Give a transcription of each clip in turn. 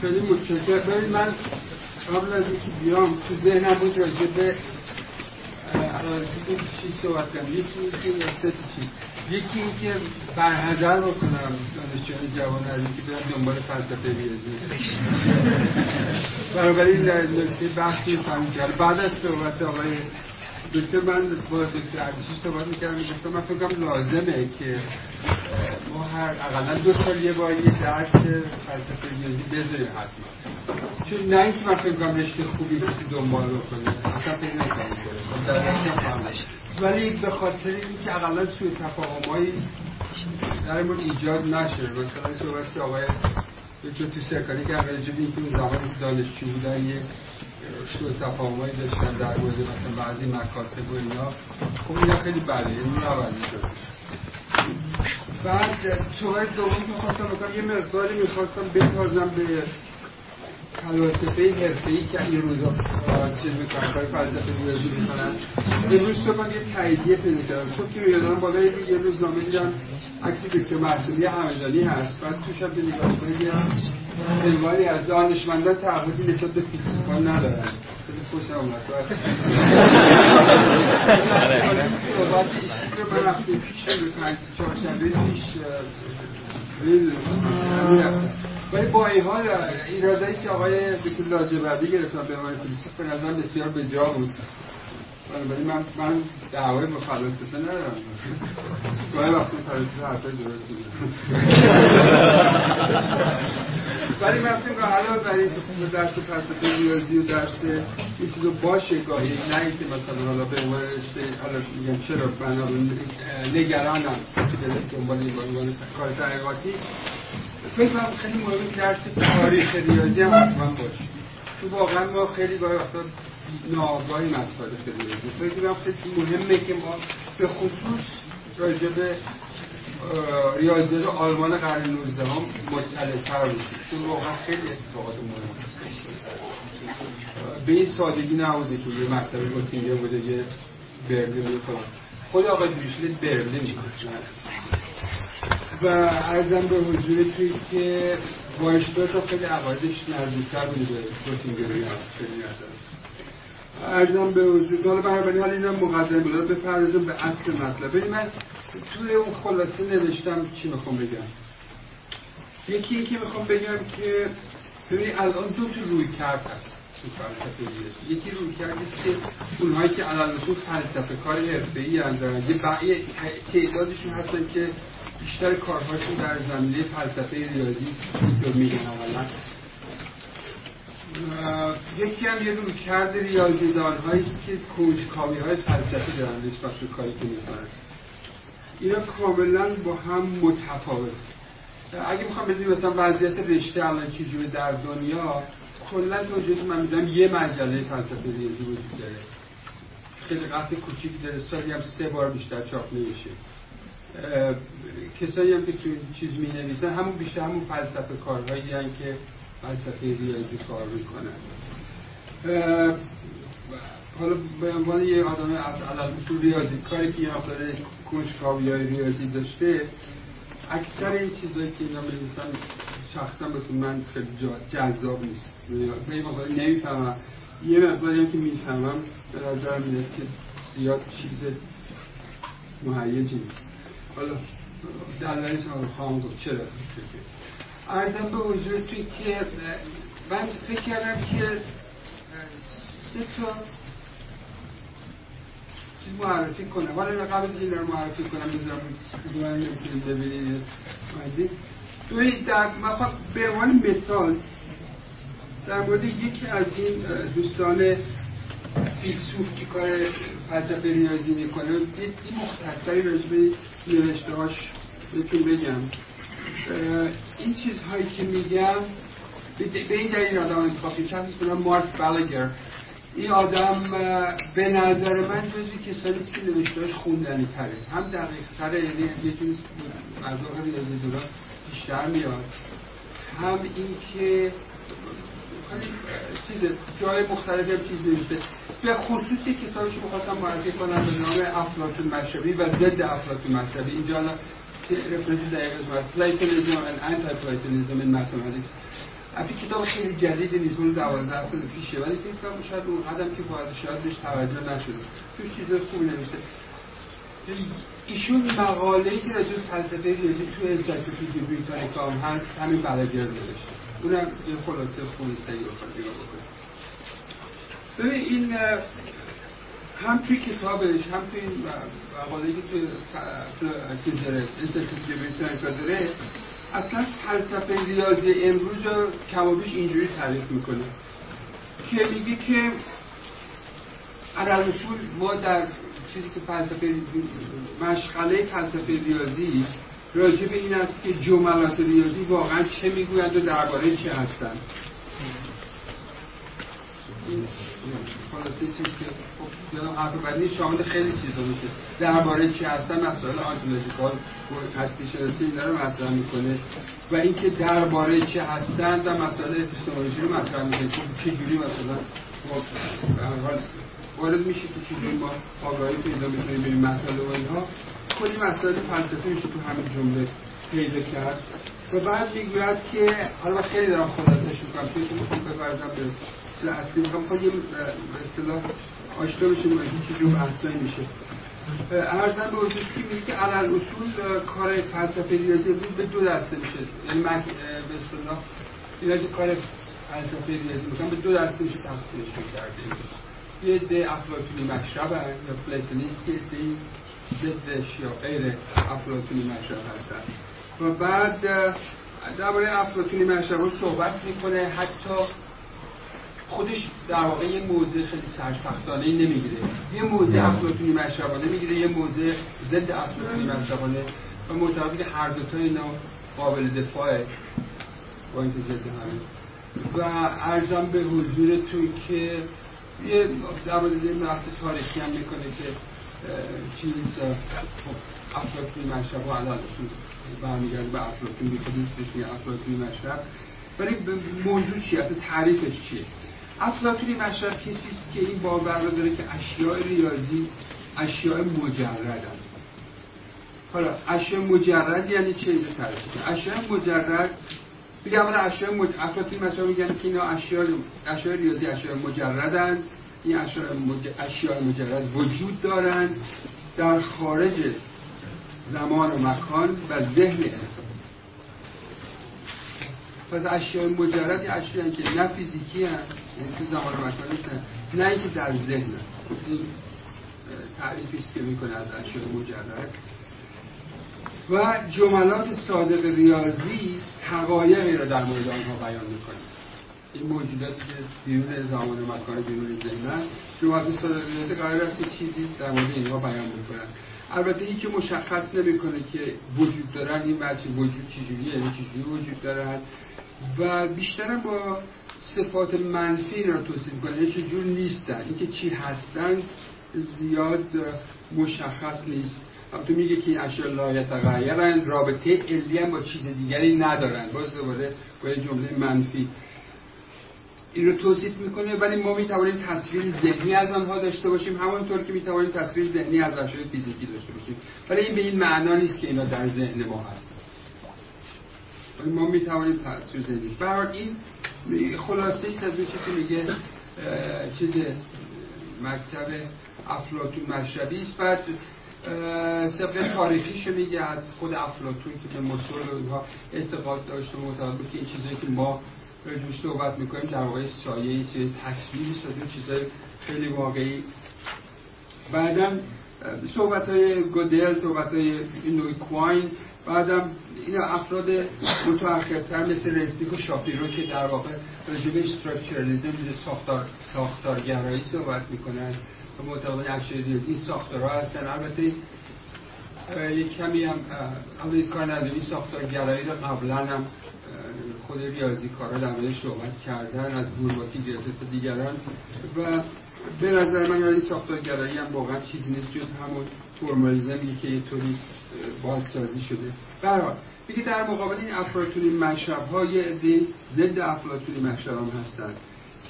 خیلی متشکر ببین من قبل از اینکه بیام تو ذهنم بود راجع به چی صحبت کنم؟ یکی یا سه چیز. یکی اینکه برحضر بکنم دانشجویان جوان که برم دنبال فلسفه ریاضی بنابراین نکته بحثی فهمی کرد. بعد از صحبت آقای دکتر من با دکتر عبدیشی صحبت می‌کردم. گفتم من فکرم لازمه که ما هر اقلا دو سال یه بار یه درس فلسفه ریاضی بذاریم حتما. چون نه اینکه من فکر کنم رشته خوبی کسی دنبال بکنه اصلا فکر نکنم ولی به خاطر اینکه اقلا سوی تفاهمایی در مورد ایجاد نشه. مثلا صحبت که آقای دکتر تو سرکاری که راجع به اینکه اون زمان دانشجو بودن یه سوء تفاهمایی داشتن در مورد مثلا بعضی مکاتب و اینا. خب اینا خیلی بده یعنی بعد صحبت دوم که بکنم یه مقداری می‌خواستم بپرزم به فلاسفه حرفه‌ای که این روزا چیز می‌کنن فلسفه ریاضی می‌کنن. امروز صبح من یه تاییدیه پیدا کردم. صبح که میادم بالای یه روزنامه دیدم عکس دکتر محصولی همدانی هست. بعد توش هم که نگاه کنید یه عنوانی از دانشمندان تعهدی نسبت به فیلسوفان ندارن. خیلی خوشم اومد. صحبت ایشی رو من هفته پیش رو چهارشنبه پیش ولی با این حال ایرادایی که آقای دکتر لاجوردی گرفتن به عنوان فیلسوف به نظر بسیار به جا بود. ولی من من دعوای با ندارم. گاهی وقتی فلسفه حرفای درست ولی من فکر کنم علاوه بر این درس فلسفه ریاضی و درس این چیزو باشه گاهی. نه اینکه مثلا حالا به عنوان رشته حالا میگم چرا بنابراین نگرانم که دنبال این عنوان کار تحقیقاتی. فکر کنم خیلی مهم درس تاریخ ریاضی هم حتما باشه. تو واقعا ما خیلی گاهی وقتا ناآگاهیم از تاریخ ریاضی فکر خیلی مهمه که ما به خصوص راجع به ریاضیات آلمان قرن 19 هم مطلع تر بشید چون واقعا خیلی اتفاقات مهم به این سادگی نبوده که یه مکتب گوتینگر بوده یه برلین خود آقای بریشلت برلین. و ارزم به حضورتون که وایشتات خیلی عقایدش نزدیکتر بوده به گوتینگری ارزم به حضور حالا بنابراین حالا اینم مقدمه بود. بپردازم به اصل مطلب. ببین من توی اون خلاصه نوشتم چی می‌خوام بگم. یکی اینکه می‌خوام بگم که ببینید الان دو تا روی کرد هست تو فلسفه یکی روی کرد است که اونهایی که علال رسول فلسفه کار حرفه‌ای اندارن یه تعدادشون هستن که بیشتر کارهاشون در زمینه فلسفه ریاضی است میگن اولا. یکی هم یه روی کرد ریاضیدان هایی که کنجکاوی های فلسفه دارن نسبت به کاری که می‌کنن. اینا کاملا با هم متفاوت. اگه می‌خوام بدونیم مثلا وضعیت رشته الان چجوری در دنیا کلا توجیه من می‌دونم یه مجله فلسفه ریاضی وجود داره. خیلی قطع کوچیکی داره سالی هم سه بار بیشتر چاپ نمیشه. کسایی هم که تو چیز می نویسن همون بیشتر همون فلسفه کارهایی که فلسفه ریاضی کار می‌کنن. حالا به عنوان یه آدم از علم تو ریاضی کاری که یه مقدار کنجکاوی های ریاضی داشته اکثر این چیزایی که اینا می‌نویسن شخصا واسه من خیلی جذاب نیست. به این مقدار نمی‌فهمم. یه مقداری هم که می‌فهمم به نظر میاد که زیاد چیز مهیجی نیست. حالا دلایلش هم خواهم گفت چرا؟ ارزم به حضور توی که من فکر کردم که سه تا چیز معرفی کنم. حالا قبل از این رو معرفی کنم بذارم من نمی‌تونید ببینید دوی در به عنوان مثال در مورد یکی از این دوستان فیلسوف که کار فلسفه ریاضی می‌کنه یه مختصری راجبه نوشته هاش بهتون بگم. این چیزهایی که میگم به این دلیل آدم انتخاب شخص کنم مارک بلگر این آدم به نظر من جزی کسانی است که نوشتهاش خوندنی تره. هم دقیق تره یعنی یه مذاهب ریاضی دوران بیشتر میاد. هم این که چیز جای مختلفی هم چیز نوشته به خصوصی کتابش می‌خواستم معرفی کنم به نام افلاطون مشربی و ضد افلاطون مشربی اینجا reference دقیق قسمت Platonism و Anti-Platonism in Mathematics. البته کتاب خیلی جدید نیست اون 12 سال پیشه. ولی فکر کنم شاید اون قدم که باید شاید بهش توجه نشده. توش چیزای خوبی نوشته. ایشون مقاله ای که راجع فلسفه ریاضی توی Encyclopedia Britannica هست همین بالاگر نوشته اونم یه خلاصه خوبی سعی بخواد نگاه بکنه. ببین این هم توی کتابش هم توی این مقاله که توی داره بریتانیکا داره اصلا فلسفه ریاضی امروز رو کم و بیش اینجوری تعریف می‌کنه. که میگه که علال اصول ما در چیزی که فلسفه مشغله فلسفه ریاضی راجع به این است که جملات ریاضی واقعا چه می‌گویند و درباره چه هستند. خلاصه چیز که خب حرف بعدی شامل خیلی چیزا میشه درباره چی هستن مسائل آنتولوژیکال هستی شناسی اینا رو مطرح می‌کنه. و اینکه درباره چی هستن و مسائل اپیستمولوژی رو مطرح می‌کنه. خب چجوری مثلا؟ وارد میشه که چجوری ما آگاهی پیدا می‌کنیم به مسائل و اینها. کلی مسائل فلسفی میشه تو همین جمله پیدا کرد. و بعد می‌گوید که حالا خیلی دارم خلاصش می‌کنم تو می‌خوام بپردم به اصل اصلی. می‌خوام خواهی یه اصطلاح آشنا بشیم هیچ جور بحثایی میشه. ارزم به وجود که میگه که علال اصول کار فلسفه ریاضی به دو دسته میشه. یعنی من به اصطلاح اینا که کار فلسفه ریاضی می‌کنم به دو دسته میشه تقسیمش کرده یه ده افلاطونی مشرب یا پلیتونیست یه ده ضدش یا غیر افلاطونی مشرب هستن. و بعد درباره افلاطونی مشرب صحبت می‌کنه حتی خودش در واقع یه موضع خیلی سرسختانه نمی‌گیره. یه موضع افلاطونی مشربانه می‌گیره یه موضع ضد افلاطونی مشربانه و معتقده که هر دوتا اینا قابل دفاعه. با اینکه ضد همه و ارزم به حضورتون که یه در یه بحث تاریخی هم می‌کنه که چیز خب افلاطونی مشرب و علال برمیگرده به افلاطون بی خودش بهش افلاطونی مشرب. ولی موضوع چیه اصلا تعریفش چیه؟ افلاطونی مشرب کسی است که این باور رو داره که اشیاء ریاضی اشیاء مجردن. حالا اشیاء مجرد یعنی چه؟ اینجا تعریف اشیاء مجرد میگه اولا اشیاء مج... افلاطون مثلا میگن که اینا اشیاء اشیاء ریاضی اشیاء مجردن. این اشیاء, مج... اشیاء مجرد وجود دارن در خارج زمان و مکان و ذهن انسان. پس اشیاء مجرد اشیاء که نه فیزیکی هست یعنی تو زمان و مکان نیستن نه اینکه در ذهن تعریفی است که می‌کنه از اشیاء مجرد. و جملات صادق ریاضی حقایقی را در مورد آنها بیان می‌کنه این موجوداتی که بیرون زمان و مکان بیرون ذهن جملات صادق ریاضی قرار است چیزی در مورد اینها بیان می‌کنن البته هیچ مشخص نمی‌کنه که وجود دارن این بچه وجود چجوریه یعنی چجوری وجود دارن. و بیشتر با صفات منفی را توصیف کنه یعنی چجور نیستن. اینکه چی هستن زیاد مشخص نیست. تو میگه که این اشیاء لا یتغیرن رابطه علی هم با چیز دیگری ندارن. باز دوباره با یه جمله منفی. این رو توصیف می‌کنه ولی ما می‌توانیم تصویر ذهنی از آنها داشته باشیم. همونطور که می‌توانیم تصویر ذهنی از اشیاء فیزیکی داشته باشیم. ولی این به این معنا نیست که اینا در ذهن ما هست. ما می‌توانیم تصویر ذهنی. برای این خلاصه ای از که میگه چیز مکتب افلاطون مشربی است. بعد سبق تاریخیشو میگه از خود افلاطون که به مصول و اینها اعتقاد داشته معتقد بود که این چیزایی که ما روش صحبت می‌کنیم در واقع سایه سایه تصویری شده چیزای خیلی واقعی. بعدم صحبت های گودل صحبت های نوی کوین بعدم این افراد متأخرتر مثل رستیک و شاپیرو که در واقع راجب استراکچرالیزم ساختار ساختارگرایی صحبت می‌کنن. معتقدان اشیاء ریاضی ساختارها هستن. البته یک کمی هم اول کار نداری ساختارگرایی رو قبلا هم خود ریاضی کارا در موردش صحبت کردن از بورواکی گرفته تا دیگران. و به نظر من این ساختارگرایی هم واقعا چیزی نیست جز همون فرمالیزمی که یه طوری بازسازی شده. برحال میگه در مقابل این افلاطونی مشرب ها یه عده ضد افلاطونی مشرب هستند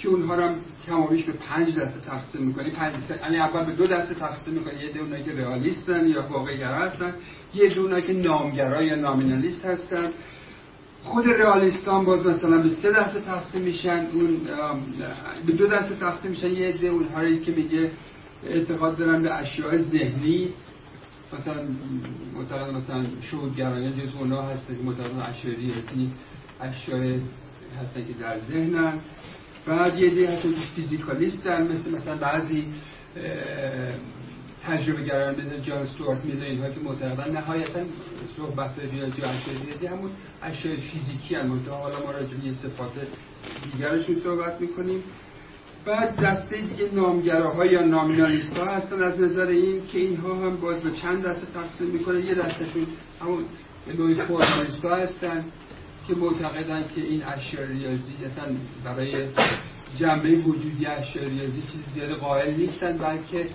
که اونها رو کمابیش به پنج دسته تقسیم می‌کنی. پنج دسته یعنی اول به دو دسته تقسیم می‌کنی. یه دونه که رئالیستن یا واقعگرا هستن. یه دونه که نامگرا یا نامینالیست هستن. خود رئالیستان باز مثلا به سه دسته تقسیم میشن. اون به دو دسته تقسیم میشن. یه عده اونهایی که میگه اعتقاد دارن به اشیاء ذهنی. مثلا معتقد مثلا شهودگرایان جز اونا هستن که معتقد اشیاء ریاضی اشیاء هستن که در ذهنن. بعد یه دی هستن فیزیکالیستن مثل مثلا بعضی تجربه گران مثل جان ستوارت میل اینها که معتقدن نهایتا صحبت ریاضی و اشیاء ریاضی همون اشیاء فیزیکی هم حالا ما راجع به صفات دیگرشون صحبت می‌کنیم. بعد دسته دیگه نامگراها یا نامینالیست ها هستن از نظر این که اینها هم باز به چند دسته تقسیم می‌کنه یه دستشون همون نوعی فورمالیست ها هستن. که معتقدن که این اشیاء ریاضی اصلا برای جنبه وجودی اشیاء ریاضی چیزی زیاد قائل نیستن بلکه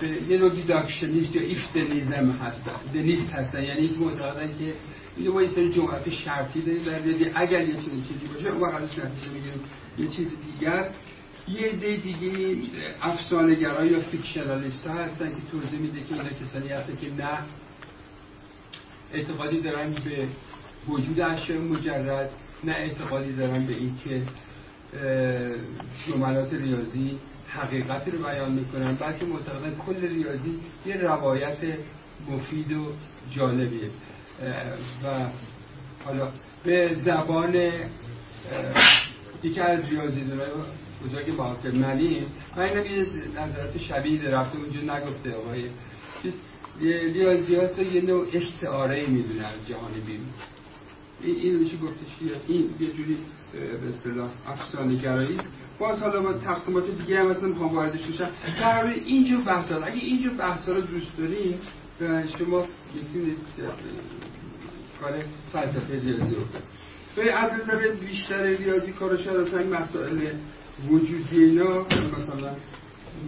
به یه نوع deductionist یا if-thenism هستن if-thenist هستن. یعنی معتقدن که یه ما یه سری جملات شرطی داریم در ریاضی اگر یه چیزی باشه اون وقت نتیجه می‌گیریم. یه چیز دیگر یه عده دیگه افسانه‌گرا یا fictionalist ها هستن که توضیح میده که اینا کسانی هستن که نه اعتقادی دارن به وجود اشیاء مجرد نه اعتقادی دارن به اینکه جملات ریاضی حقیقت رو بیان می‌کنن بلکه معتقدن کل ریاضی یه روایت مفید و جالبیه. و حالا به زبان یکی از ریاضی داره بزرگ معاصر ملی و این یه نظرات شبیه رفته اونجا نگفته آقای. ریاضیات یه نوع استعاره می‌دونه از جهان بیرون. این میشه گفتش که این یه جوری به اصطلاح افسانه گرایی است. باز حالا باز تقسیمات دیگه هم مثلا می‌خوام واردش بشم در اینجور بحثا اگه اینجور بحثا رو دوست دارین شما می‌تونید کار فلسفه ریاضی رو به از نظر بیشتر ریاضی کارو شاید اصلا این مسائل وجودی اینا مثلا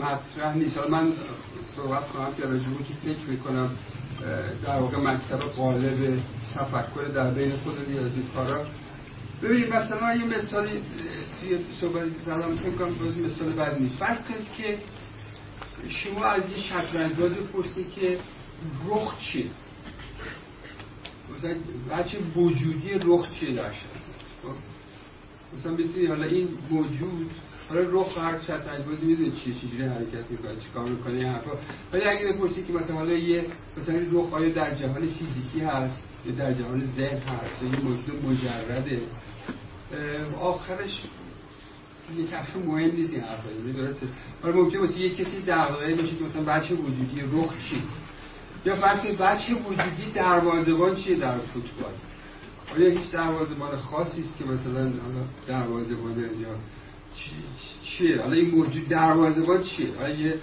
مطرح نیست. من صحبت کنم که راجع فکر می‌کنم. در واقع مکتب قالب تفکر در بین خود ریاضی کارا. ببینید مثلا یه مثالی توی صحبت زدم فکر کنم باز مثال بد نیست. فرض کنید که شما از یه شطرنجباز پرسید که رخ چیه؟ مثلا بچه وجودی رخ چیه در خب؟ مثلا بتونی حالا این موجود حالا رخ هر شطرنجبازی می‌دونه چیه چجوری حرکت می‌کنه چیکار می‌کنه این حرفا. ولی اگه بپرسی که مثلا حالا یه مثلا رخ آیا در جهان فیزیکی هست یا در جهان ذهن هست یه موجود مجرده؟ آخرش یه کفش مهم نیست این حرفا یعنی درسته. حالا ممکن باشه یه کسی دغدغه‌ای باشه که مثلا بچه وجودی رخ چی؟ یا فرض بچه وجودی دروازه‌بان چیه در فوتبال؟ آیا هیچ دروازه‌بان خاصی است که مثلا دروازه‌بان یا چیه؟ حالا این موجود دروازه‌بان چیه؟ حالا یه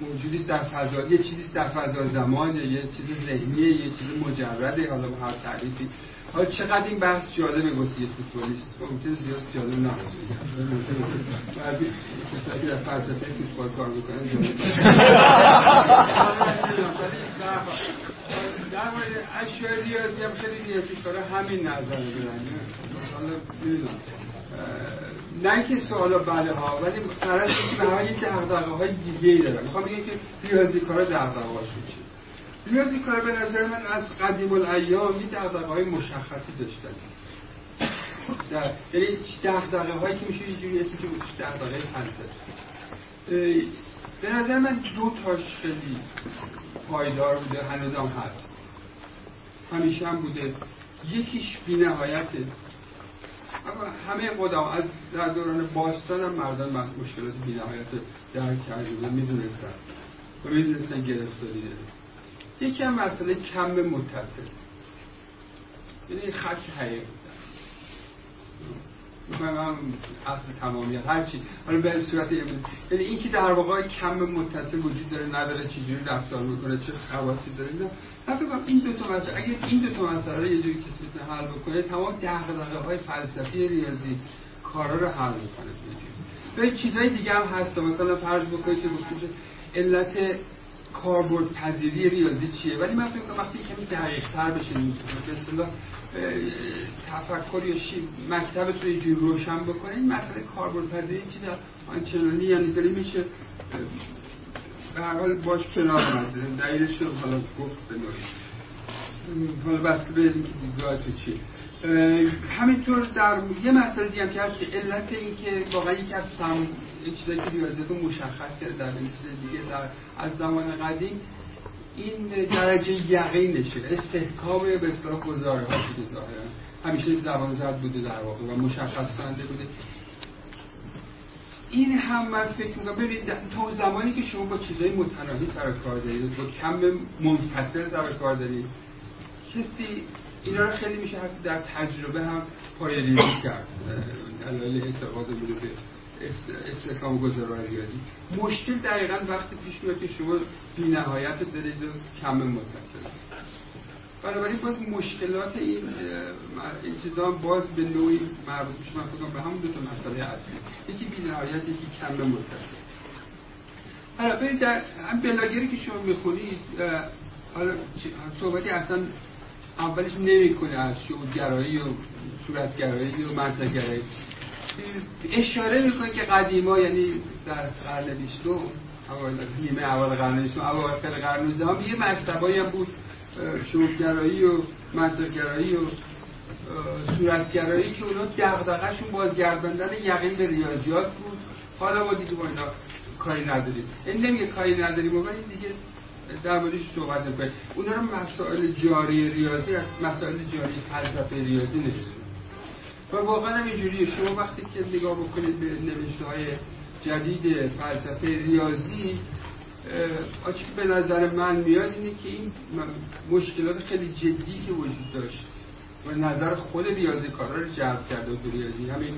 موجودی در فضا یه چیزی در فضا زمان یه چیز ذهنیه یه چیز مجرده حالا هر تعریفی. حالا چقدر این بحث جالبه واسه یه فوتبالیست ممکنه زیاد جالب نباشه. بعضی کسایی در فلسفه فوتبال کار می‌کنن در مورد اشیاء ریاضی هم خیلی ریاضی کاره همین نظر دارن حالا نه که سوالا بله ها ولی قرار به همه یکی دغدغه های دیگه ای دارن می‌خوام بگم که ریاضی کارا دغدغه هاشون ریاضی کار به نظر من از قدیم الایام یه دغدغه های مشخصی داشتن. یعنی دغدغه هایی که میشه یه جوری اسمش بودش دغدغه فلسفه. به نظر من دو تاش خیلی پایدار بوده هنوزم هست. همیشه هم بوده. یکیش بی نهایته همه قدام از در دوران باستان هم مردان مشکلات بی نهایت درک کرده و می‌دونستن. و می‌دونستن گرفتاری داره. یکی هم مسئله کم متصل. یعنی خط حقیقی هم اصل تمامیت هرچی حالا به صورت یعنی این که در واقع کم متصل وجود داره نداره چجوری رفتار می‌کنه چه خواصی داره نه. من فکر این دو تا مسئله اگه این دو تا مسئله رو یه جوری کسی بتونه حل بکنه تمام دغدغه های فلسفی ریاضی کارا رو حل می‌کنه. به چیزای دیگه هم هست مثلا فرض بکنید که گفته علت کاربرد پذیری ریاضی چیه؟ ولی من فکر کنم وقتی کمی دقیق تر بشه به اصطلاح تفکر یا مکتب رو یه روشن بکنید مسئله کاربرد پذیری چیز آنچنانی یعنی داری میشه حال باش کنار آمده دلیلش رو حالا گفت به حالا بسته به که دیدگاه تو چیه همینطور در یه مسئله دیگه که هست علت این که واقعا یکی از سم این چیزایی که مشخص کرده در این دیگه در از زمان قدیم این درجه یقینشه. استحکام به اصطلاح گزاره ها شده ظاهرا همیشه زبان زد بوده در واقع و مشخص کننده بوده. این هم من فکر می‌کنم ببینید تا زمانی که شما با چیزهای متناهی سر کار دارید با کم منفصل سر کار دارید کسی اینا رو خیلی میشه حتی در تجربه هم پایریزی کرد. دلایل اعتقاد بوده به استحکام و گذرای ریاضی مشکل دقیقا وقتی پیش میاد که شما بی نهایت دارید و کم متصل بنابراین باز مشکلات این چیزا باز به نوعی مربوط میشه من به همون دو تا مسئله اصلی. یکی بی نهایت یکی کم متصل. حالا برید در هم بلاگری که شما می‌خونید حالا صحبتی اصلا اولش نمی‌کنه از شعورگرایی و صورتگرایی و منطقگرایی اشاره می‌کنه که قدیما یعنی در قرن بیستم نیمه اول قرن بیستم اواخر قرن نوزدهم یه مکتبایی هم بود شعورگرایی و منطقگرایی و صورتگرایی که اونا دغدغه‌شون بازگرداندن یقین به ریاضیات بود. حالا ما دیگه با اینا کاری نداریم. این نمیگه کاری نداریم ولی دیگه در موردش صحبت می‌کنیم اونا رو مسائل جاری ریاضی از مسائل جاری فلسفه ریاضی نشده و واقعا هم اینجوریه. شما وقتی که نگاه بکنید به نوشته های جدید فلسفه ریاضی آچه به نظر من میاد اینه که این مشکلات خیلی جدی که وجود داشت و نظر خود ریاضی کارا رو جلب کرده و ریاضی. همین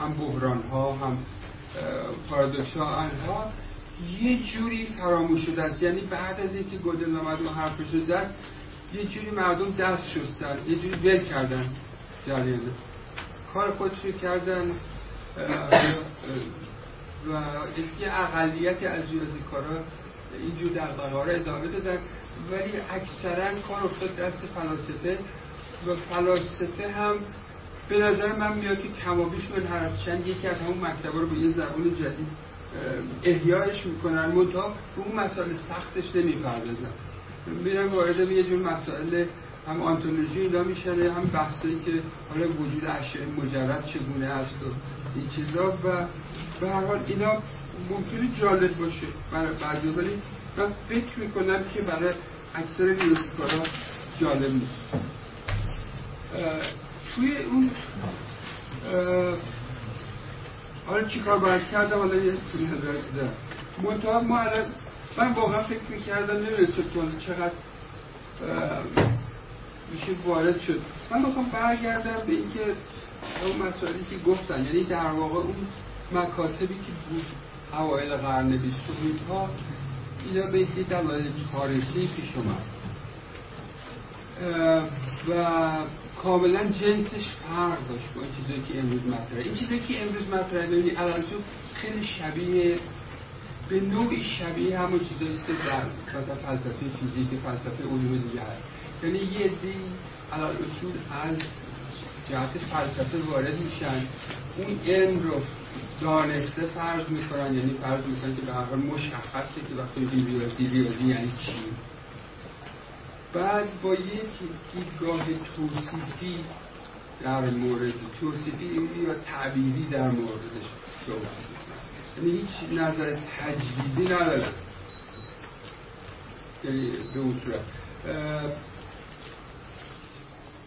هم بحران ها هم پارادوکس ها انها. یه جوری فراموش شده است یعنی بعد از اینکه گودل آمد و حرفش رو زد یه جوری مردم دست شستن یه جوری ول کردن جریان. کار خودشو کردن و یه اقلیتی از ریاضی کارا اینجور در رو ادامه دادن. ولی اکثرا کار افتاد دست فلاسفه و فلاسفه هم به نظر من میاد که کمابیش من هر از چند یکی از همون مکتبه رو به یه زبان جدید احیایش می‌کنن. منتها به اون مسائل سختش نمی‌پردازن. میرن وارد یه جور مسائل هم آنتولوژی اینا میشن هم بحثایی که حالا وجود اشیاء مجرد چگونه هست و این چیزا و به هر حال اینا ممکنه جالب باشه برای بعضی ولی من فکر می‌کنم که برای اکثر ریاضیکارا جالب نیست. توی اون حالا چیکار باید کردم؟ حالا یه منطقه ما الان من واقعا فکر می‌کردم نمی‌رسه چقدر میشه وارد شد. من می‌خوام برگردم به اینکه اون مسائلی که گفتن یعنی در واقع اون مکاتبی که بود اوایل قرن بیستومی ها اینا به یه دلایل تاریخی پیش اومد. و کاملا جنسش فرق داشت با این چیزایی که امروز مطرحه. این چیزایی که امروز مطرحه ببینید الان خیلی شبیه به نوعی شبیه همون چیزایی که در فلسفه فیزیک فلسفه علوم دیگه هست. یعنی یه دی علال اصول از جهت فلسفه وارد میشن. اون علم رو دانسته فرض می‌کنن یعنی فرض می‌کنن که به هر حال مشخصه که وقتی ریاضی ریاضی یعنی چی. بعد با یک دیدگاه توصیفی در مورد توصیفی یا تعبیری در موردش صحبت یعنی هیچ نظر تجویزی ندارن یعنی به اون صورت.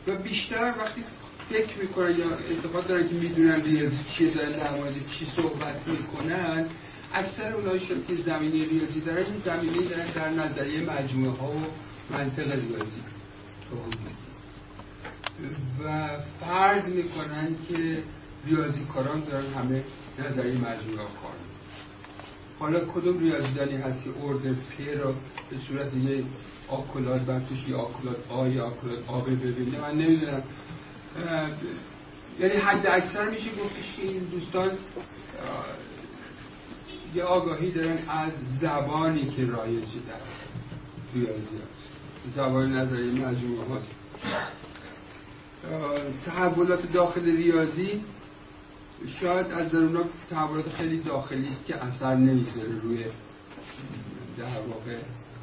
و بیشتر وقتی فکر می‌کنن یا اعتقاد دارن که می‌دونن ریاضی چیه دارن در مورد چی صحبت می‌کنن اکثر اونایشون که زمینه ریاضی دارن این زمینه دارن در نظریه مجموعه ها و منطق ریاضی و فرض می‌کنن که ریاضی کاران دارن همه نظریه مجموعه کار حالا کدوم ریاضیدانی هست که ارد پی رو به صورت یه آکولاد توش یه آکولاد آ یا آکولاد آ ببینه من نمی‌دونم. یعنی حد اکثر میشه گفتش که این دوستان یه آگاهی دارن از زبانی که رایجه در ریاضیات زبان نظری مجموعه ها. تحولات داخل ریاضی شاید از در اونا تحولات خیلی داخلی است که اثر نمی‌گذاره روی در واقع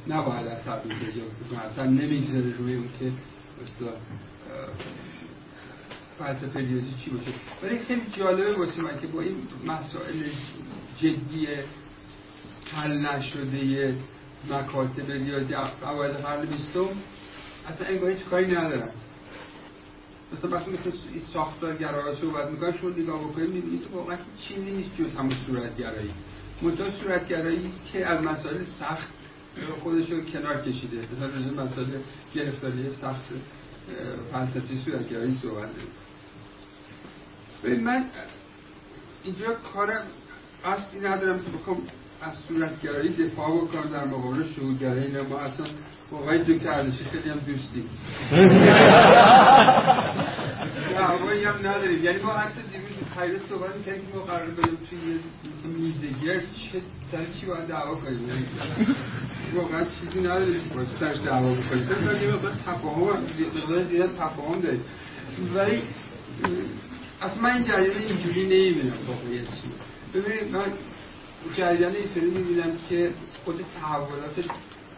نباید اثر بذاره اثر نمی‌گذاره روی اون که فلسفه ریاضی چی باشه. ولی خیلی جالبه واسه من که با این مسائل جدی حل نشده مکاتب ریاضی اوایل قرن بیستم اصلا انگار هیچ کاری ندارم. مثلا وقتی مثل ساختارگرا صحبت می‌کنم شما نگاه بکنید می‌بینید که واقعا چی نیست جز همون صورتگرایی. منتها صورتگرایی است که از مسائل سخت خودش رو کنار کشیده. مثلا رجوع مسائل گرفتاری سخت فلسفی صورتگرایی صحبت ببین من اینجا کارم قصدی ندارم که بخوام از صورتگرایی دفاع بکنم در مقابل شهودگرایی اینا ما اصلا واقعی دو کردشی خیلی هم دوستیم هم نداریم. یعنی ما حتی خیره صحبت می‌کنیم که ما قرار بریم توی یه میزگی. چه سر چی باید دعوا کنیم؟ واقعا چیزی نداریم که باید سرش دعوا بکنیم. سر یه مقدار تفاهم مقدار زیاد تفاهم داریم. ولی اصلا من این جریان اینجوری نمی‌بینم واقعیت چی ببینید من جریان اینطوری می‌بینم که خود تحولات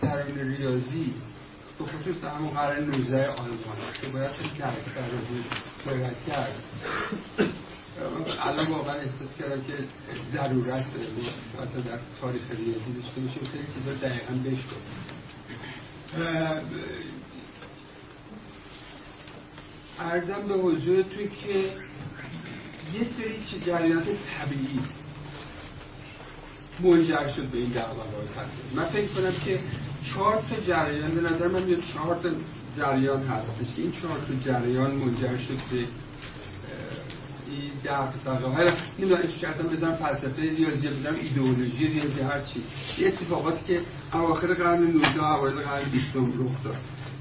درون ریاضی به خصوص در همون قرن 19 آلمان که باید خیلی درکتر رو باید کرد. الان واقعا احساس کردم که ضرورت حتی در تاریخ ریاضی داشته باشیم. خیلی چیزا دقیقا بشکن ارزم به حضورتون که یه سری جریانات طبیعی منجر شد به این دعوا من فکر کنم که چهار تا جریان به نظر من میاد چهار تا جریان هستش که این چهار تا جریان منجر شد به در حالا نمی‌دونم اسمش اصلا بزنم فلسفه ریاضی بزنم ایدئولوژی ریاضی هر چی. یه اتفاقاتی که اواخر قرن 19 اوایل قرن 20 رخ داد.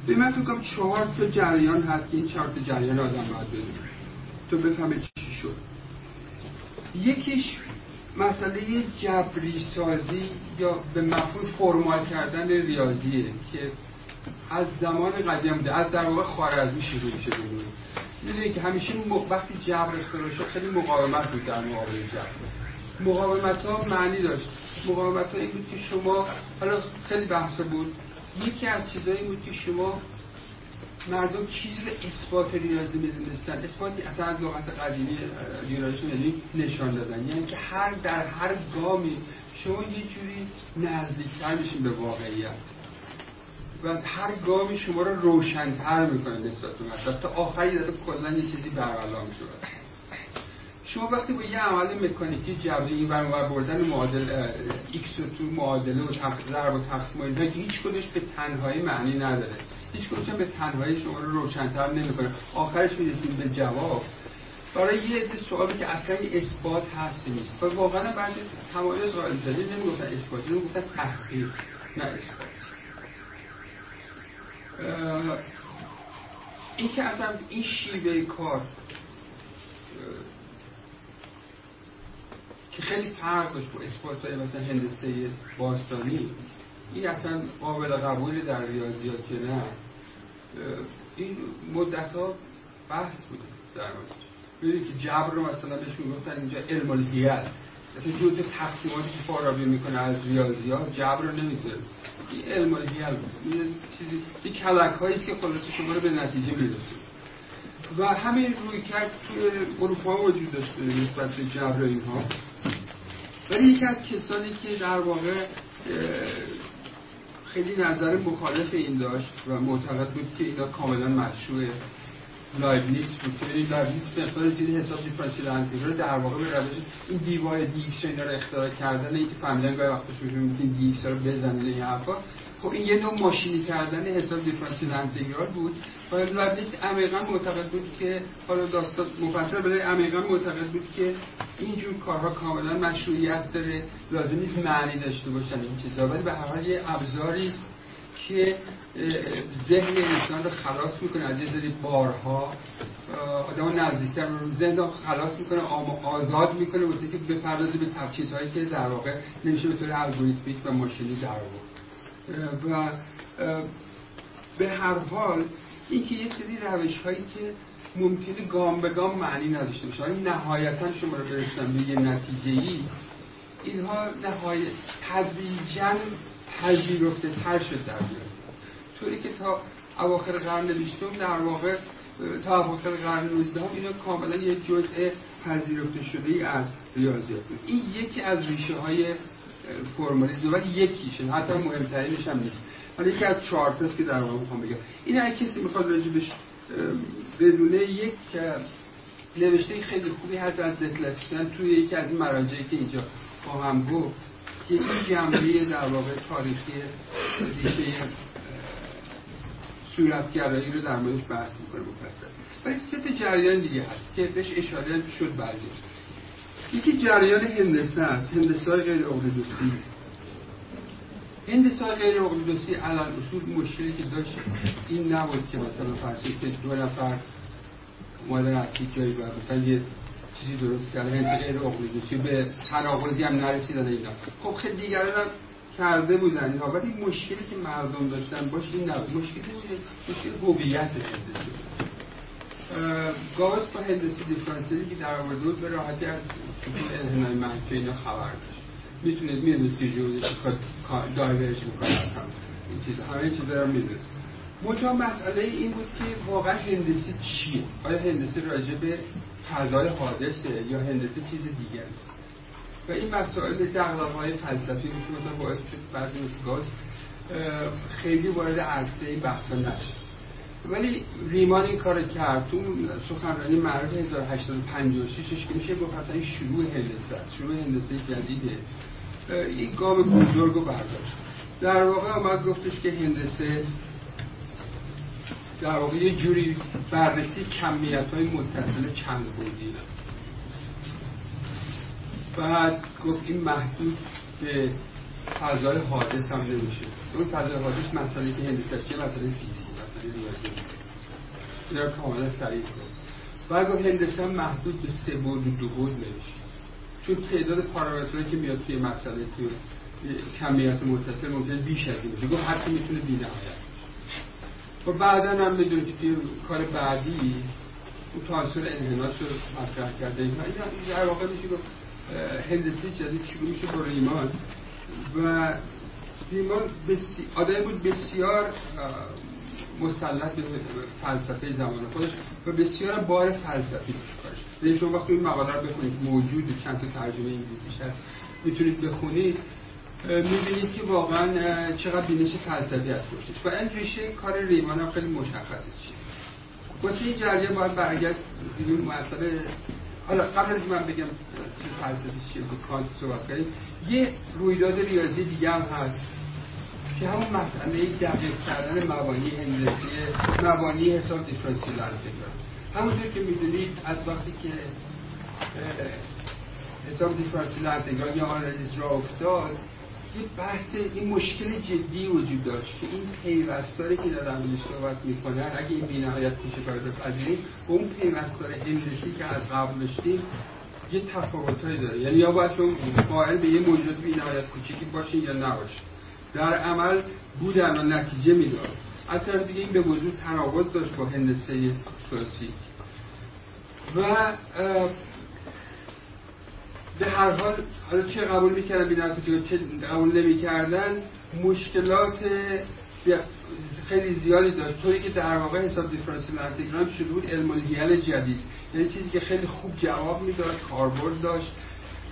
به من فکر کنم چهار تا جریان هست که این چهار تا جریان آدم باید بدونه. تو بفهمه چی شد. یکیش مسئله جبری سازی یا به مفهوم فرمال کردن ریاضیه که از زمان قدیم بوده از در واقع خارزمی شروع میشه. بگویم می‌دونید که همیشه وقتی جبر اختراع شد خیلی مقاومت بود در مقابل جبر. مقاومت ها معنی داشت. مقاومت ها این بود که شما حالا خیلی بحث بود. یکی از چیزایی بود که شما مردم چیزی به اثبات ریاضی می‌دونستن. اثباتی اصلا از لغت قدیمی یونانیشون یعنی نشان دادن. یعنی که هر در هر گامی شما یه جوری نزدیکتر میشین به واقعیت. و هر گامی شما رو روشنتر می‌کنه نسبت به مطلب. تا آخری دفعه کلا یه چیزی برقرار شد شما وقتی با یه عمل مکانیکی جبری این ور اون ور بردن معادل ایکس و تو معادله و تقسیم ضرب و تقسیم که هیچ کدومش به تنهایی معنی نداره. هیچ کدومش به تنهایی شما رو روشنتر نمی‌کنه. آخرش می‌رسیم به جواب. برای یه عده سوالی که اصلا اثبات هست نیست. و واقعا بعد تمایز قائل شده نمی‌گفتن اثبات نمی‌گفتن تحقیق نه اثبات. این که اصلا این شیوه کار که خیلی فرق داشت با اثبات های مثلا هندسه باستانی این اصلا قابل قبول در ریاضیات که نه. این مدت ها بحث بود در مورد که جبر رو مثلا بهش می‌گفتن اینجا علم الهیل مثلا جزء تقسیماتی که فارابی می‌کنه از ریاضیات جبر رو نمی‌ذاره. این علم بود. این چیزی این کلک هایی که خلاصه شما رو به نتیجه می‌رسه و همین رویکرد توی اروپا وجود داشته نسبت به جبر اینها. ولی یکی از کسانی که در واقع خیلی نظر مخالف این داشت و معتقد بود که اینا کاملا مشروعه. لایبنیتس که لایبنیتس مقدار زیادی حساب دیفرانسیل انتگرال در واقع به روش این dy dx اینا رو اختراع کردن این که فهمیدن گاهی وقتش میگن که dx رو بزنید این حرفا. خب این یه نوع ماشینی کردن حساب دیفرانسیل انتگرال بود. و لایبنیتس عمیقا معتقد بود که حالا داستان مفصل بده عمیقا معتقد بود که اینجور کارها کاملا مشروعیت داره. لازم نیست معنی داشته باشن این چیزا ولی به هر حال یه ابزاری است که ذهن انسان رو خلاص می‌کنه. از یه سری بارها آدم نزدیکتر رو ذهن رو خلاص می‌کنه آزاد می‌کنه واسه که بپردازه به تفکیت هایی که در واقع نمیشه به طور الگوریتمیک و ماشینی در و به هر حال اینکه یه سری روش هایی که ممکنه گام به گام معنی نداشته باشه. ولی نهایتا شما رو برسن به یه نتیجه ای اینها نهایت تدریجا پذیرفته تر شد در بیاد طوری که تا اواخر قرن بیستم در واقع تا اواخر قرن نوزدهم اینا کاملا یه جزء پذیرفته شده ای از ریاضیات بود. این یکی از ریشه های فرمالیزم ولی یکیشه حتی مهمترینش هم نیست. حالا یکی از چهار که در واقع می‌خوام بگم. این اگه کسی می‌خواد راجبش بدونه یک نوشته خیلی خوبی هست از دتلفسن توی یکی از مراجعی که اینجا خواهم گفت که این جنبه در واقع تاریخی ریشه صورتگرایی رو در موردش بحث می‌کنه مفصل. ولی سه تا جریان دیگه هست که بهش اشاره شد بعضی یکی جریان هندسه است. هندسه های غیر اقلیدوسی. هندسه غیر اقلیدوسی الان اصول مشکلی که داشت این نبود که مثلا فرضی که دو نفر اومدن از جایی باید مثلا یه چیزی درست کرده هندسه غیر اقلیدوسی به تناقضی هم نرسیدن اینا. خب خیلی دیگران هم کرده بودن یا ولی مشکلی که مردم داشتن باش این نبود. مشکلی مشکل هویت هندسی گاوس با هندسی دیفرانسیلی که در آورده بود به راحتی از سطول انحنای اینا خبر داشت. می‌تونید می‌دونید که جوزی دایورج می‌کنه این چیز همه چیز رو می‌دونید. منتها مسئله این بود که واقعا هندسی چیه؟ آیا هندسی راجع به فضای حادثه یا هندسی چیز دیگه است؟ و این مسائل دقدقه های فلسفی که مثلا باعث شد بعضی مثل گاز خیلی وارد عرصه بحثا نشد ولی ریمان این کار کرد تو سخنرانی معروف 1856 که میشه گفت اصلا این شروع هندسه است. شروع هندسه جدیده. این گام بزرگ رو برداشت. در واقع آمد گفتش که هندسه در واقع یه جوری بررسی کمیت های متصل چند بودی. بعد گفت این محدود به فضای حادث هم نمیشه. اون فضای حادث مسئله که هندسه چیه مسئله فیزیک مسئله ریاضی اینا رو کاملا سریع کنم بعد گفت هندسه محدود به سه بود و دو بود نمیشه. چون تعداد پارامترهایی که میاد توی مسئله توی کمیت متصل ممکن بیش از این باشه. گفت حتی می‌تونه بی نهایت و بعدا هم می‌دونید که توی کار بعدی اون تاثیر انحناس رو مطرح کرده. این در واقع میشه گفت هندسی جدید شروع میشه با ریمان. و ریمان بسی... آدمی بود بسیار مسلط به فلسفه زمان خودش و بسیار بار فلسفی کارش. یعنی شما وقتی این مقاله رو بخونید موجود چند تا ترجمه انگلیسیش هست می‌تونید بخونید می‌بینید که واقعا چقدر بینش فلسفی از پشتش و این ریشه کار ریمان خیلی مشخصه چیه. واسه این جریان باید برگرد مسئله حالا قبل از من بگم فلسفه چیه با کانت صحبت کردیم یه رویداد ریاضی دیگه هم هست که همون مسئله دقیق کردن مبانی هندسی مبانی حساب دیفرانسیل انتگرال همونطور که می‌دونید از وقتی که حساب دیفرانسیل انتگرال یا آنالیز را افتاد یه بحث این مشکل جدی وجود داشت که این پیوستاری که در موردش صحبت می‌کنن اگه این بینهایت کوچکا رو بپذیریم اون پیوستار هندسی که از قبل داشتیم یه تفاوتایی داره. یعنی یا باید چون فاعل به یه موجود بینهایت کوچیکی باشه یا نباشه در عمل بودن و نتیجه می‌داد. از طرف دیگه این به وجود تناقض داشت با هندسه کلاسیک و به هر حال حالا چه قبول می‌کردن بینا چه قبول نمی‌کردن مشکلات خیلی زیادی داشت. طوری که در واقع حساب دیفرانسیل انتگرال شده بود علم جدید. یعنی چیزی که خیلی خوب جواب می‌داد کاربرد داشت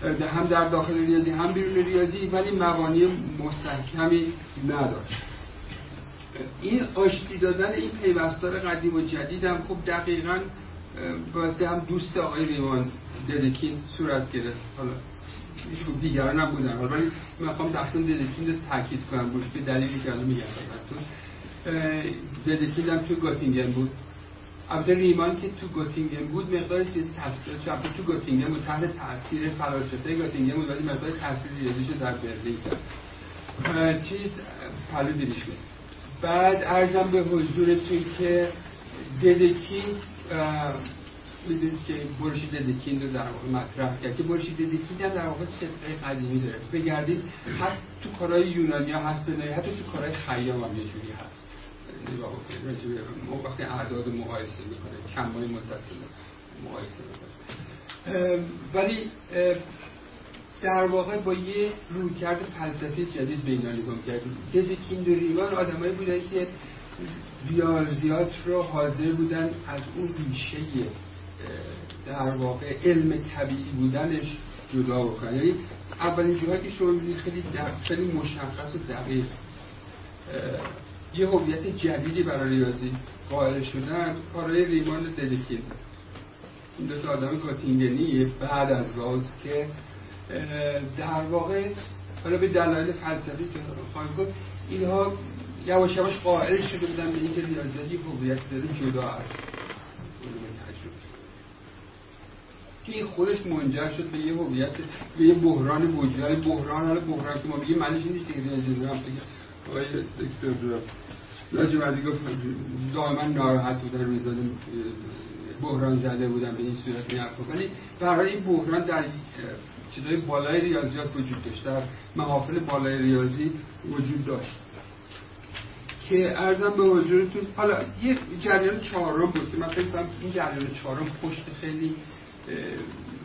هم در داخل ریاضی هم بیرون ریاضی ولی مبانی مستحکمی نداشت. این آشتی دادن این پیوستار قدیم و جدید هم خوب دقیقا واسه هم دوست آقای ریوان ددکین صورت گرفت. حالا دیگران هم بودن ولی من خواهم دستان ددکین رو تاکید کنم. روش به دلیلی که الان میگم ددکین هم تو گاتینگن بود. البته ریمان که تو گوتینگن بود مقدار تاثیر چاپ تو گوتینگن بود تحت تاثیر فلاسفه گوتینگن بود ولی مقدار تاثیر ریاضیشو در برلین کرد. چیز پلو دیریش بود بعد ارزم به حضورتون که ددکی می‌دونید که برشید دکین رو در واقع مطرح کرد که برشید دکین در واقع سبقه قدیمی داره. بگردید حتی تو کارهای یونانی ها هست بنایی حتی تو کارهای خیام هم یه جوری هست. نگاه بکنید وقتی اعداد مقایسه می‌کنه کمای متصل مقایسه می‌کنه. ولی در واقع با یه رویکرد فلسفی جدید به اینا نگاه کردیم و ریوان آدمایی بودن که ریاضیات رو حاضر بودن از اون ریشه در واقع علم طبیعی بودنش جدا بکنن. یعنی اولین جاهایی که شما خیلی خیلی مشخص و دقیق. یه هویت جدیدی برای ریاضی قائل شدن کارهای ریمان ددکین این دو تا آدم گاتینگنی بعد از راز که در واقع حالا به دلایل فلسفی که خواهیم گفت اینها یواش یواش قائل شده بودن به اینکه ریاضیات هویت داره جدا از که این خودش منجر شد به یه هویت به یه بحران وجودی بحران حالا بحران که ما میگیم معنیش نیست که ریاضی دارم بگه آقای دکتر لاجوردی گفت دائما ناراحت بودن رویزاده بحران زده بودن به این صورت این ولی برای این بحران در چیزای بالای ریاضیات وجود داشت در محافل بالای ریاضی وجود داشت. که ارزم به حضورتون حالا یه جریان چهارم بود که من فکر کنم این جریان چهارم پشت خیلی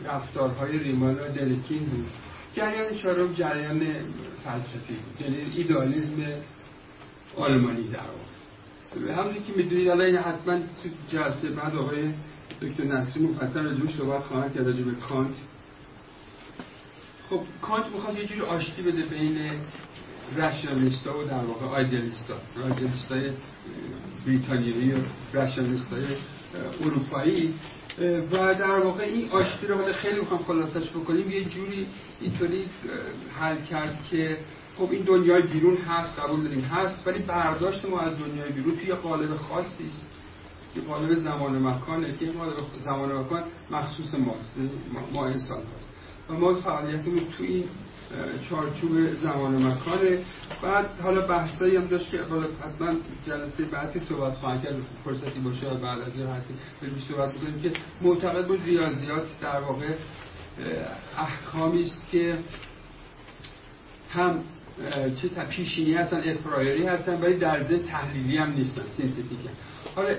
رفتارهای ریمان و دلکین بود. جریان چهارم جریان فلسفی بود یعنی ایدالیزم آلمانی در واقع. همونی که می‌دونید الان حتما تو جلسه بعد آقای دکتر نصری مفصل راجبش صحبت خواهد کرد راجب کانت. خب کانت می‌خواد یه جوری آشتی بده بین رشنالیستا و در واقع آیدلیستا. های بریتانیایی و های اروپایی. و در واقع این آشتی رو خیلی می‌خوام خلاصش بکنیم. یه جوری اینطوری حل کرد که خب این دنیای بیرون هست قبول داریم هست ولی برداشت ما از دنیای بیرون توی قالب خاصی است. که قالب زمان مکانه که قالب زمان مکان مخصوص ماست ما انسان هست و ما فعالیتمون توی این چارچوب زمان و مکانه. بعد حالا بحثایی هم داشت که حتما جلسه بعدی صحبت خواهد کرد. فرصتی باشه و بعد از این حتی صحبت بکنیم که معتقد بود ریاضیات در واقع احکامی است که هم چیز پیشینی هستن a priori هستن ولی در ضمن تحلیلی هم نیستن synthetic حالا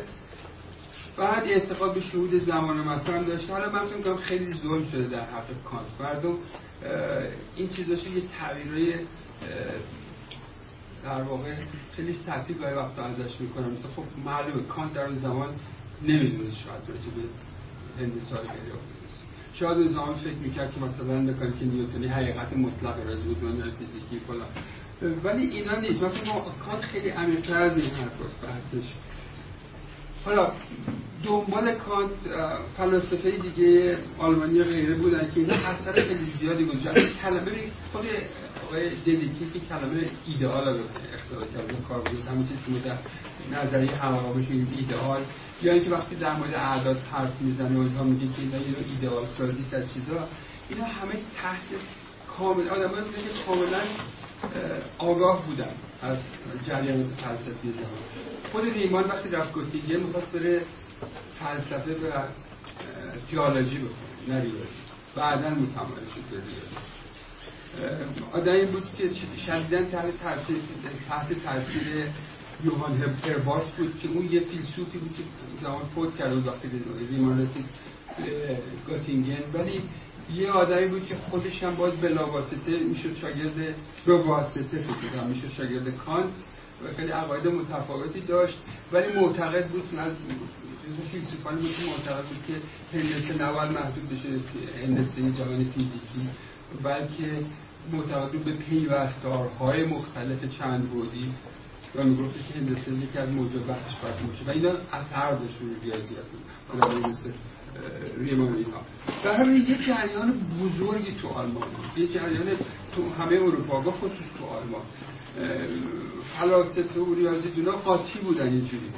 بعد اعتقاد به شهود زمان مکان داشت. حالا من فکر کنم خیلی ظلم شده در حق کانت. مردم این چیزاشو یه تعبیرای در واقع خیلی سطحی گاهی وقتا ازش می‌کنن. مثل خب معلومه کانت در اون زمان نمی‌دونه شاید راجع به هندسای شاید اون زمان فکر می‌کرد که مثلا که نیوتنی حقیقت مطلق راجع به دنیای فیزیکی فلان. ولی اینا نیست. مثلا کانت خیلی عمیق‌تر از این حرف بحثش. حالا دنبال کانت فلاسفه دیگه آلمانی غیره بودن که این اثر خیلی زیادی گذاشتن کلمه ببینید خود آقای دلیکی که کلمه ایدئال رو اختراع کرده کار بود همون چیزی که در نظریه حواقش ایدئال. یا اینکه وقتی در مورد اعداد حرف می‌زنه و اینها میگه که اینا اینو ایدئال سازی از چیزا. اینا همه تحت کامل آدمایی بودن که کاملا آگاه بودن. از جریان فلسفی زمان. خود ریمان وقتی رفت گوتینگن می‌خواست بره فلسفه و تیالوجی بکنه نه بعدا متمایل شد به آدمی بود که شدیدن تحت تاثیر تحت تاثیر یوهان هربارت بود که اون یه فیلسوفی بود که زمان فوت کرد وقتی ریمان رسید گاتینگن ولی یه آدمی بود که خودش هم باز بلاواسطه می‌شد شاگرد به واسطه فکر می‌شد شاگرد کانت. و خیلی عقاید متفاوتی داشت ولی معتقد بود از فیلسوفانی بود که معتقد بود که هندسه نوال محدود بشه هندسه جهان فیزیکی بلکه معتقد به پیوستارهای مختلف چند بودی و می‌گفت که هندسه یکی از موضوع بحثش باید باشه. و اینا از هر داشت روی ریاضیات بود. ریمان اینا در حال یه جریان بزرگی تو آلمان یه جریان تو همه اروپا با خصوص تو آلمان. فلاسفه و ریاضی دونا قاطی بودن یه جوری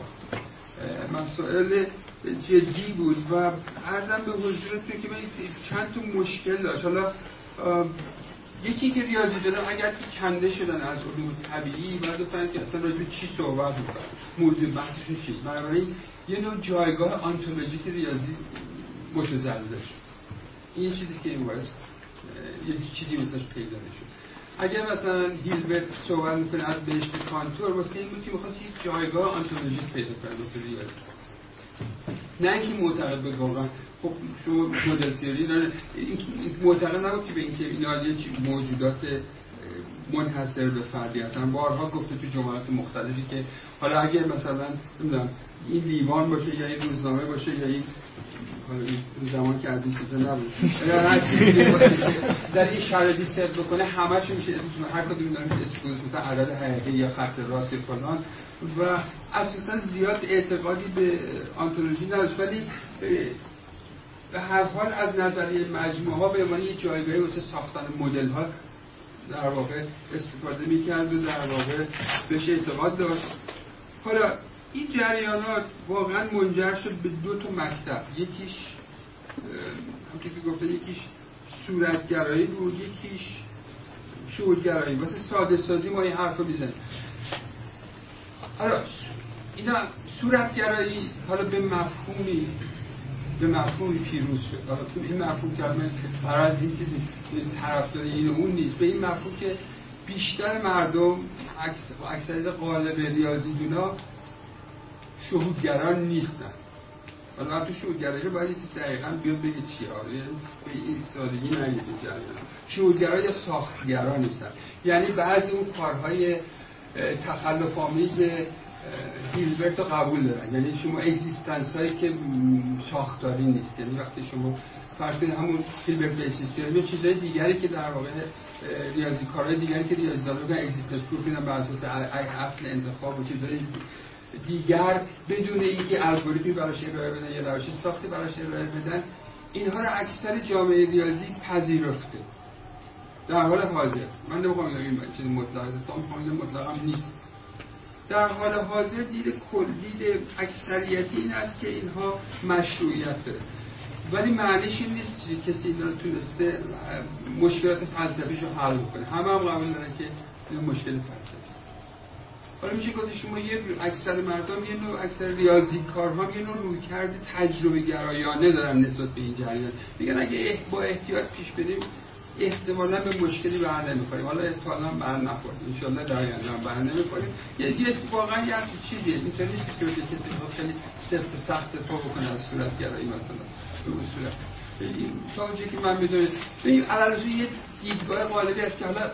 مسائل جدی بود و ارزم به حضورتون که چند تا مشکل داشت. حالا یکی که ریاضی داره اگر که کنده شدن از علوم طبیعی بعد بفهمن که اصلا راجع چی صحبت می‌کنن موضوع بحثشون چیست بنابراین یه نوع جایگاه آنتولوژیک ریاضی مش زلزل شد. این چیزی که این باید یه چیزی مثلش پیدا شد اگر مثلا هیلبرت صحبت می‌کنه از بهشت کانتور واسه این بود که می‌خواست یک جایگاه آنتولوژیک پیدا کنه واسه ریاضی. نه اینکه معتقد به واقعا. خب شما مدل تیوری داره معتقد نبود که به اینکه اینا یه موجودات منحصر به فردی هستن. بارها گفته تو جملات مختلفی که حالا اگر مثلا نمی‌دونم این لیوان باشه یا این روزنامه باشه یا این زمان که از این چیزا نبود. در این شرایطی سر بکنه همش میشه هر کدوم داریم اسم مثلا عدد حقیقی یا خط راست فلان. و اساسا زیاد اعتقادی به آنتولوژی نداشت. ولی به هر حال از نظریه مجموعه ها به عنوان یه جایگاهی واسه ساختن مدل ها در واقع استفاده می‌کرد و در واقع بهش اعتقاد داشت. حالا این جریانات واقعا منجر شد به دو تا مکتب یکیش همونطور که گفته یکیش صورتگرایی بود یکیش شعورگرایی. واسه ساده سازی ما این حرف رو می‌زنیم. حالا اینا صورتگرایی حالا به مفهومی به مفهومی پیروز شد. حالا تو این مفهوم کلمه از این چیزی طرفدار این اون نیست. به این مفهوم که بیشتر مردم اکثریت قالب ریاضی دونا شهودگران نیستن. حالا تو شهودگرایی باید چیز دقیقا بیاد بگه چی آره به این سادگی نگید جریان. شهودگرا یا ساختگرا نیستن. یعنی بعضی اون کارهای تخلف آمیز هیلبرت رو قبول دارن. یعنی شما existence هایی که ساختاری نیست. یعنی وقتی شما فرض همون Hilbert basis یه چیزای دیگری که در واقع ریاضی کارهای دیگری که ریاضی دارن existence proof بر اساس اصل انتخاب و چیزای دیگر بدون اینکه الگوریتمی براش ارائه بدن یا روش ساختی براش ارائه بدن اینها رو اکثر جامعه ریاضی پذیرفته. در حال حاضر. من نمی‌خوام این چیز مطلق مطلق هم نیست. در حال حاضر دید کل دید اکثریتی این است که اینها مشروعیت داره ولی معنیش این نیست که کسی اینا رو تونسته مشکلات فلسفیش رو حل کنه همه هم قبول دارن که مشکل فلسفی حالا میشه گفت شما یه اکثر مردم یه نوع اکثر ریاضی کارها یه نوع روی کرده تجربه گرایانه دارن نسبت به این جریان. میگن اگه با احتیاط پیش بریم احتمالا به مشکلی بر نمی‌خوریم. حالا احتمالا بر نخوریم انشالله در آینده بر نمی‌خوریم. یه یه واقعا یه چیزیه. اینطوری نیست که کسی خیلی سفت سخت پا بکنه از صورت گرایی مثلا به اون صورت. تا اونجا که من می‌دونم. این علالوزی یه دیدگاه غالبی است که حالا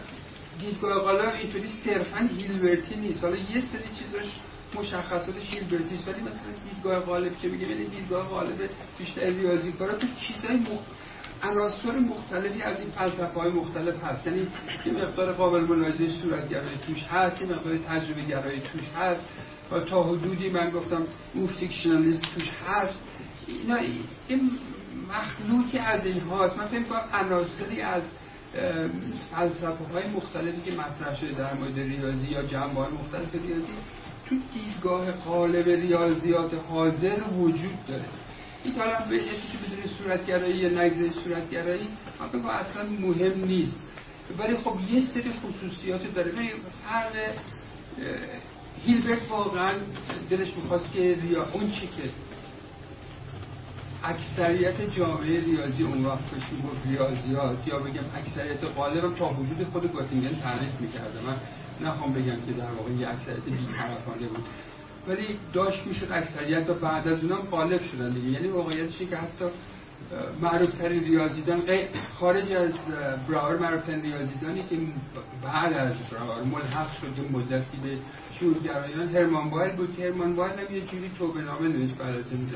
دیدگاه غالب اینطوری صرفا هیلبرتی نیست. حالا یه سری چیزاش مشخصاتش هیلبرتی است ولی مثلا دیدگاه غالب که میگه یعنی دیدگاه غالب بیشتر ریاضی کارا تو چیزای عناصر مختلفی از این فلسفه های مختلف هست. یعنی یه مقدار قابل ملاحظه صورتگرایی توش هست یه مقدار تجربه گرایی توش هست. و تا حدودی من گفتم اون فیکشنالیست توش هست. اینا این مخلوطی از این هاست. من فکر کنم عناصری از فلسفه های مختلفی که مطرح شده در مورد ریاضی یا جنبه های مختلف ریاضی تو دیدگاه قالب ریاضیات حاضر وجود داره. این حالا به اسمش بزنید صورتگرایی یا نگذاری صورتگرایی من بگم اصلا مهم نیست. ولی خب یه سری خصوصیات داره. فرق هیلبرت واقعا دلش می‌خواست که ریا اون چی که اکثریت جامعه ریاضی اون وقت گفت ریاضیات یا بگم اکثریت غالبم تا حدود خود گاتینگن تعریف می‌کرده من نخوام بگم که در واقع یه اکثریت بیطرفانه بود. ولی داشت می‌شد اکثریت و بعد از اونم غالب شدن دیگه. یعنی واقعیتش که حتی معروف ترین ریاضیدان خارج از براور معروف ترین ریاضیدانی که بعد از براور ملحق شد مدتی به شورگرایان هرمان باید بود که هرمان باید هم یه جوری توبه نامه نوشت بعد از این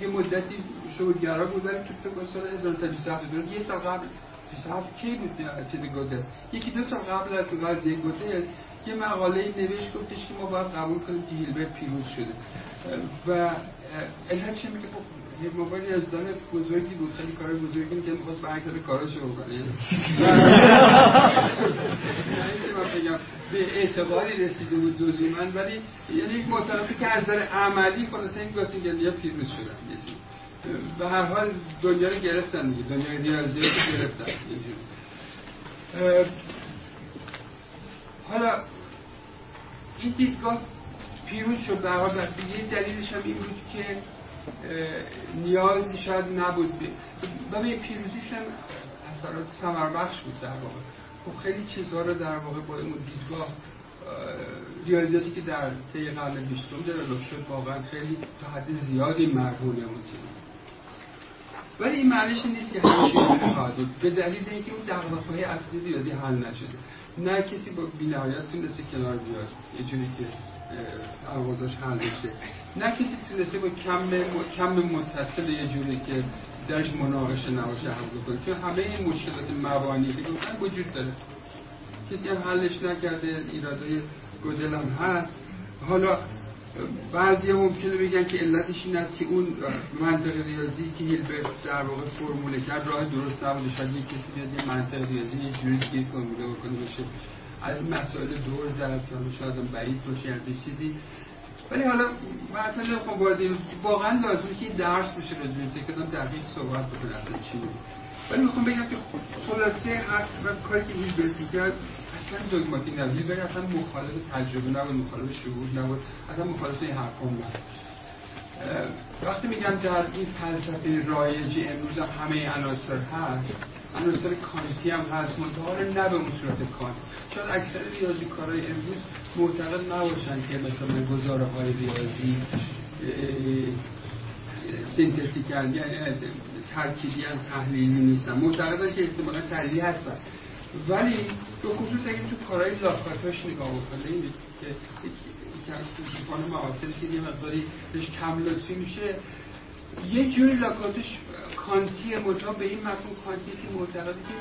یه مدتی شورگرا بود ولی تو فکر سال 1927 یه سال قبل 27 کی بود؟ چیز گوته. یکی دو سال قبل از قضیه گوته یه مقاله نوشت گفتش که ما باید قبول کنیم که هیلبرت پیروز شده. و علت چه میگه؟ یه موقعی یزدان بزرگی بود خیلی کار بزرگی که می‌خواست کارش رو بکنه یعنی من به اعتقادی رسیده بود من ولی یعنی معترفی که از نظر عملی خلاصه این گاتینگلیا پیروز شدن به هر حال دنیا رو گرفتن دیگه دنیا ریاضیات رو گرفتن حالا این دیدگاه پیروز شد به حال. یه دلیلش هم این بود که نیازی شاید نبود. و به پیروزیش هم اثرات سمر بخش بود در واقع. خب خیلی چیزها رو در واقع با اون دیدگاه ریاضیاتی که در طی قرن بیستم دیولوب شد واقعا خیلی تا حد زیادی مرهونه بود ولی این معنیش نیست که همیشه اینجوری خواهد بود. به دلیل اینکه اون دغدغه‌های اصلی ریاضی حل نشده. نه کسی با بی‌نهایت تونسته کنار بیاد. یه جوری که اوازاش حل بشه. نه کسی تونسته با کم کم متصل یه جوری که درش مناقشه نباشه حل بکنه چون همه این مشکلات مبانی که گفتن وجود داره. کسی هم حلش نکرده ایرادای گودل هم هست. حالا بعضی ممکنه بگن که علتش این است که اون منطق ریاضی که هیلبرت در واقع فرموله کرد راه درست نبوده. شاید یک کسی بیاد یه منطق ریاضی یه جوری دیگه فرموله بکنه بشه از مسائل دور زد که شاید بعید باشه یا چیزی. ولی حالا مثلا نمی‌خوام وارد واقعا لازمه که درس بشه راجع به که دقیق صحبت بکنه اصلا چی بود. ولی می‌خوام بگم که خلاصه حرف و کاری که هیلبرت می‌کرد اصلا دوگماتیک نبود. هیلبرت اصلا مخالف تجربه نبود مخالف شهود نبود اصلا مخالف این حرفا نبود. وقتی میگم در این فلسفه رایجی امروز همه عناصر هست عناصر کانتی هم هست منتها نه به اون صورت کانت شاید اکثر ریاضی کارهای امروز معتقد نباشن که مثلا گزاره های ریاضی سینتتیکن یعنی ترکیبی هم تحلیلی نیستن. معتقدن که احتمالا تحلیلی هستن. ولی به خصوص اگه تو کارهای لاکاتاش نگاه بکنه که از معاصر که یه مقداری بهش کم لطفی میشه یه جوری لاکاتاش کانتی متا به این مفهوم کانتی که معتقده که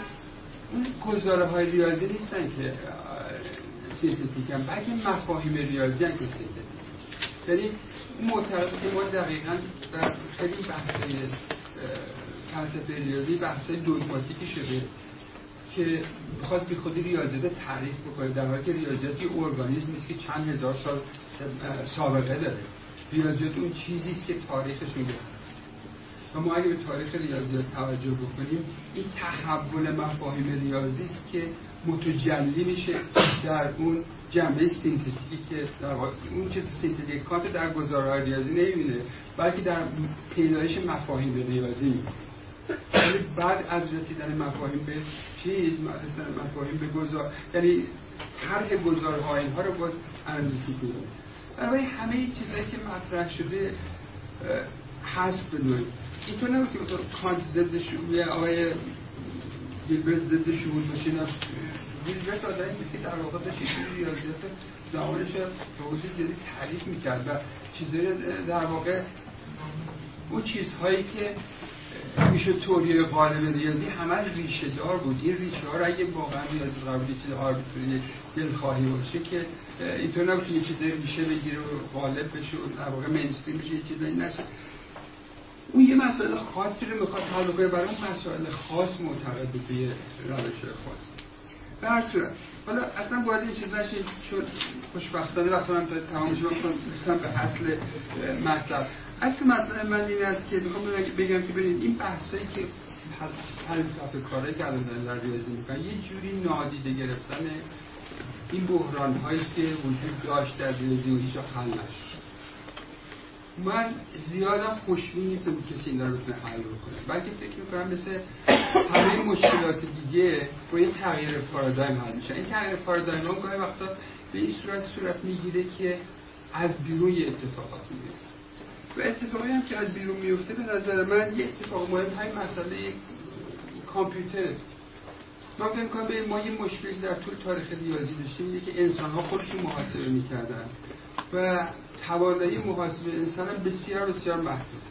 اون گزاره های ریاضی نیستن که سینتتیکن بلکه مفاهیم ریاضی هم که یعنی معتقده که ما دقیقا در خیلی بحث فلسفه ریاضی بحث دوگماتیکی شده که بخواد بی خودی ریاضیات تعریف بکنه در حالی که ریاضیات یه ارگانیسمیست که چند هزار سال سابقه داره. ریاضیات اون چیزی است که تاریخش میگه و ما اگه به تاریخ ریاضیات توجه بکنیم این تحول مفاهیم ریاضی است که متجلی میشه در اون جنبه synthetic ی که در اون چیز synthetic کانت در گزاره‌های ریاضی نمی‌بینه بلکه در پیدایش مفاهیم ریاضی یعنی بعد از رسیدن مفاهیم به چیز رسیدن مفاهیم به گذار یعنی طرح گزارها اینها رو باز انالیتیک کنیم برای همه چیزهایی که مطرح شده حذف به نوعی اینطور نبود که مثلا کانت ضد آقای گیلبرت ضد شعور باشه نه گیلبرت آدمی بود که در واقع داشت ریاضیات زمانش به زیادی تعریف می‌کرد و چیزایی در واقع اون چیزهایی که میشه توریه قالب ریاضی همه ریشه دار بود. این ریشه ها رو اگه واقعا ریاضی بود چیز آربیتری دلخواهی باشه که اینطور که یه چیز ریشه بگیره و غالب بشه و در واقع مینستریم بشه یه چیزایی نشه. اون یه مسائل خاصی رو می‌خواد حل کنه برای اون مسائل خاص معتقد به یه روش خاص هر صورت حالا اصلا باید این چیز نشه چون خوشبختانه وقتی من تمام شما به اصل مطلب. اصل مطلب من این است که می‌خوام بگم که ببینید این بحثایی که فلسفه کاری که الان در ریاضی می‌کنن یه جوری نادیده گرفتن این بحران هایی که وجود داشت در ریاضی و هیچ حل نشد. من زیادم خوشبین نیستم کسی این رو بتونه حل بکنه. بلکه فکر می‌کنم مثل همه مشکلات دیگه با یه تغییر پارادایم حل میشه. این تغییر پارادایم هم گاهی وقتا به این صورت صورت می‌گیره که از بیرون یه اتفاقات می‌گیره و اتفاقی هم که از بیرون میفته به نظر من یه اتفاق مهم های مسئله کامپیوتره. من فکر کنم ما یه مشکلی در طول تاریخ ریاضی داشتیم که انسان ها خودشون محاسبه می‌کردن و توانایی محاسبه انسان هم بسیار بسیار محدود.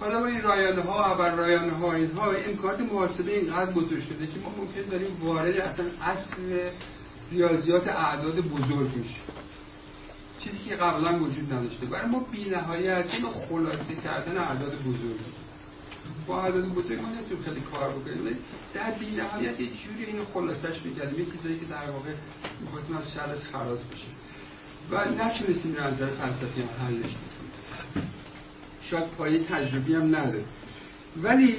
حالا با این رایانه ها و رایانه ها اینها امکانات محاسبه اینقدر بزرگ شده که ما ممکن داریم وارد اصلا اصل ریاضیات اعداد بزرگ میشه چیزی که قبلا وجود نداشته. برای ما بی نهایت خلاصه کردن اعداد بزرگ. با اعداد بزرگ ما نتونیم خیلی کار بکنیم. در بی نهایت یه جوری اینو خلاصش می‌کردیم یه چیزایی که در واقع می‌خواستیم از شرش خراز بشه. و نتونستیم نظر فلسفی هم حلش شاید پایه تجربی هم نداره ولی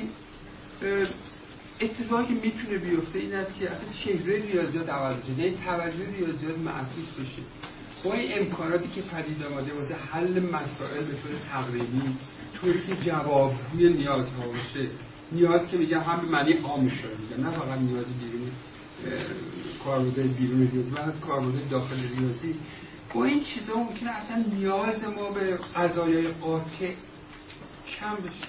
اتفاقی که می‌تونه بیفته این است که اصلا چهره ریاضیات عوض بشه یعنی توجه ریاضیات معکوس بشه. با این امکاناتی که پدید آمده واسه حل مسائل به طور تقریبی طوری که جوابگوی نیازها باشه. نیاز که میگم هم به معنی عامش رو میگم نه فقط نیاز بیرونی کاربردهای بیرون ریاضی و کاربردهای داخل ریاضی. با این چیزا ممکنه اصلا نیاز ما به قضایای قاطع کم بشه.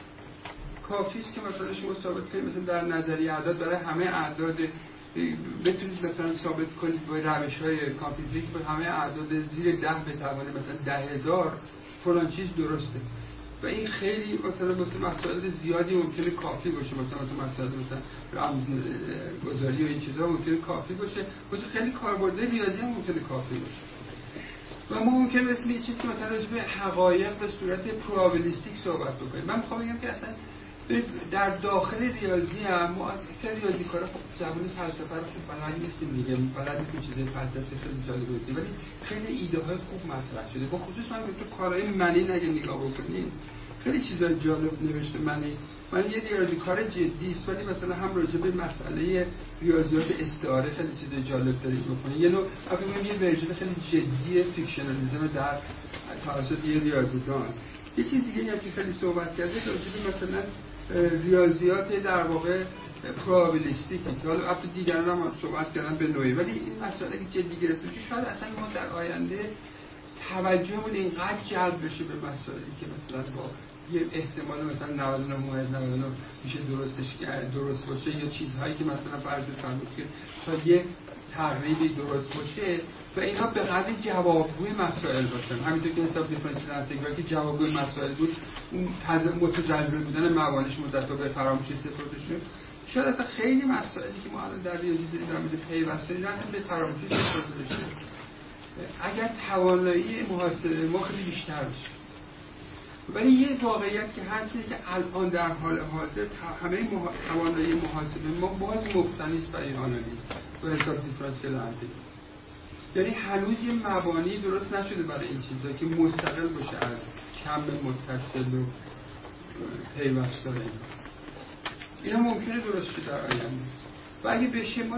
کافیست که مثلا شما ثابت کنید مثلا در نظریه اعداد برای همه اعداد بتونید مثلا ثابت کنید با روش های کامپیوتری که همه اعداد زیر ده بتوانه مثلا ده هزار فلان چیز درسته. و این خیلی مثلا مثل مسائل زیادی ممکنه کافی باشه مثلا تو مسائل مثلا رمز گذاری و این چیزا ممکنه کافی باشه. مثلا خیلی کاربرد ریاضی هم ممکنه کافی باشه. و ما ممکنه اسم یه چیزی مثلا راجع به حقایق به صورت پروبابلیستیک صحبت بکنیم. من می‌خوام بگم که اصلا در داخل ریاضی هم که ریاضی کارا خب زبان فلسفه رو خوب بلد نیستیم دیگه بلد نیستیم چیزای فلسفی خیلی جالب ولی خیلی ایده های خوب مطرح شده. با خصوص من تو کارهای منی نگه نگاه بکنیم. خیلی چیزای جالب نوشته منی. من یه ریاضی کار جدی است ولی مثلا هم راجع به مسئله ریاضیات استعاره خیلی چیز جالب دارید بکنه یه نوع یه ورژن خیلی جدی فیکشنالیسم در توسط یه ریاضیدان. یه چیز دیگه هم که خیلی صحبت کرده راجع به مثلا ریاضیات در واقع پروبابلیستیکی که حالا اصلا دیگران هم صحبت کردن به نوعی. ولی این مسئله که جدی گرفته شاید اصلا ما در آینده توجهمون اینقدر جلب بشه به مسائلی که مثلا با یه احتمال مثلا 99 ممیز 99 میشه درستش درست باشه یا چیزهایی که مثلا فرض فرمود که تا یه تقریبی درست باشه و اینا به قدر جوابگوی مسائل باشن. همینطور که حساب دیفرنسیل انتگرال که جوابگوی مسائل بود اون متجزبه بودن موانعش مدت به فراموشی سپرده شد. شاید اصلا خیلی مسائلی که ما الان در ریاضی داریم در مورد پیوسته هم به فراموشی سپرده بشه اگر توانایی محاسبه ما خیلی بیشتر بشه. ولی یه واقعیت که هست که الان در حال حاضر همه توانایی محاسبه ما باز مبتنی است برای آنالیز و حساب دیفرانسیل انتگرال یعنی هنوز یه مبانی درست نشده برای این چیزا که مستقل باشه از کم متصل و پیوست داره اینا. ممکنه درست شده در آینده. و اگه بشه ما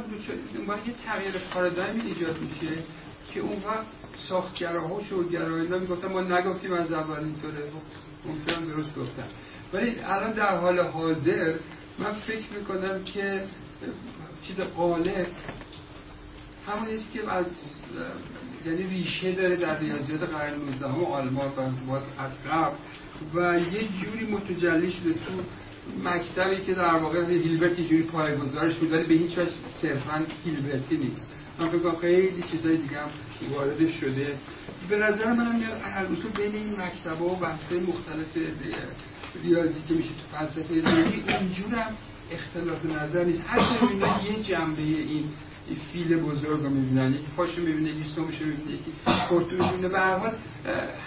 ما یه تغییر پارادایم ایجاد میشه که اون وقت ساختگراها و شورگراها اینا می‌گفتن ما نگفتیم از اول اینطوره ممکنه درست گفتن. ولی الان در حال حاضر من فکر می‌کنم که چیز قالب همون است که از یعنی ریشه داره در ریاضیات قرن 19 آلمان و باز از قبل. و یه جوری متجلی شده تو مکتبی که در واقع هیلبرت جوری پایگذارش بود ولی به هیچ وجه صرفا هیلبرتی نیست. من فکر خیلی چیزای دیگه هم وارد شده. به نظر من میاد هر بین این مکتب و بحثای مختلف ریاضی که میشه تو فلسفه ریاضی اونجورم اختلاف نظر نیست. هر یه جنبه این فیل بزرگ رو می‌بینن یکی پاشو می‌بینه یکی سومش رو می‌بینه یکی خورتو می‌بینه. به هر حال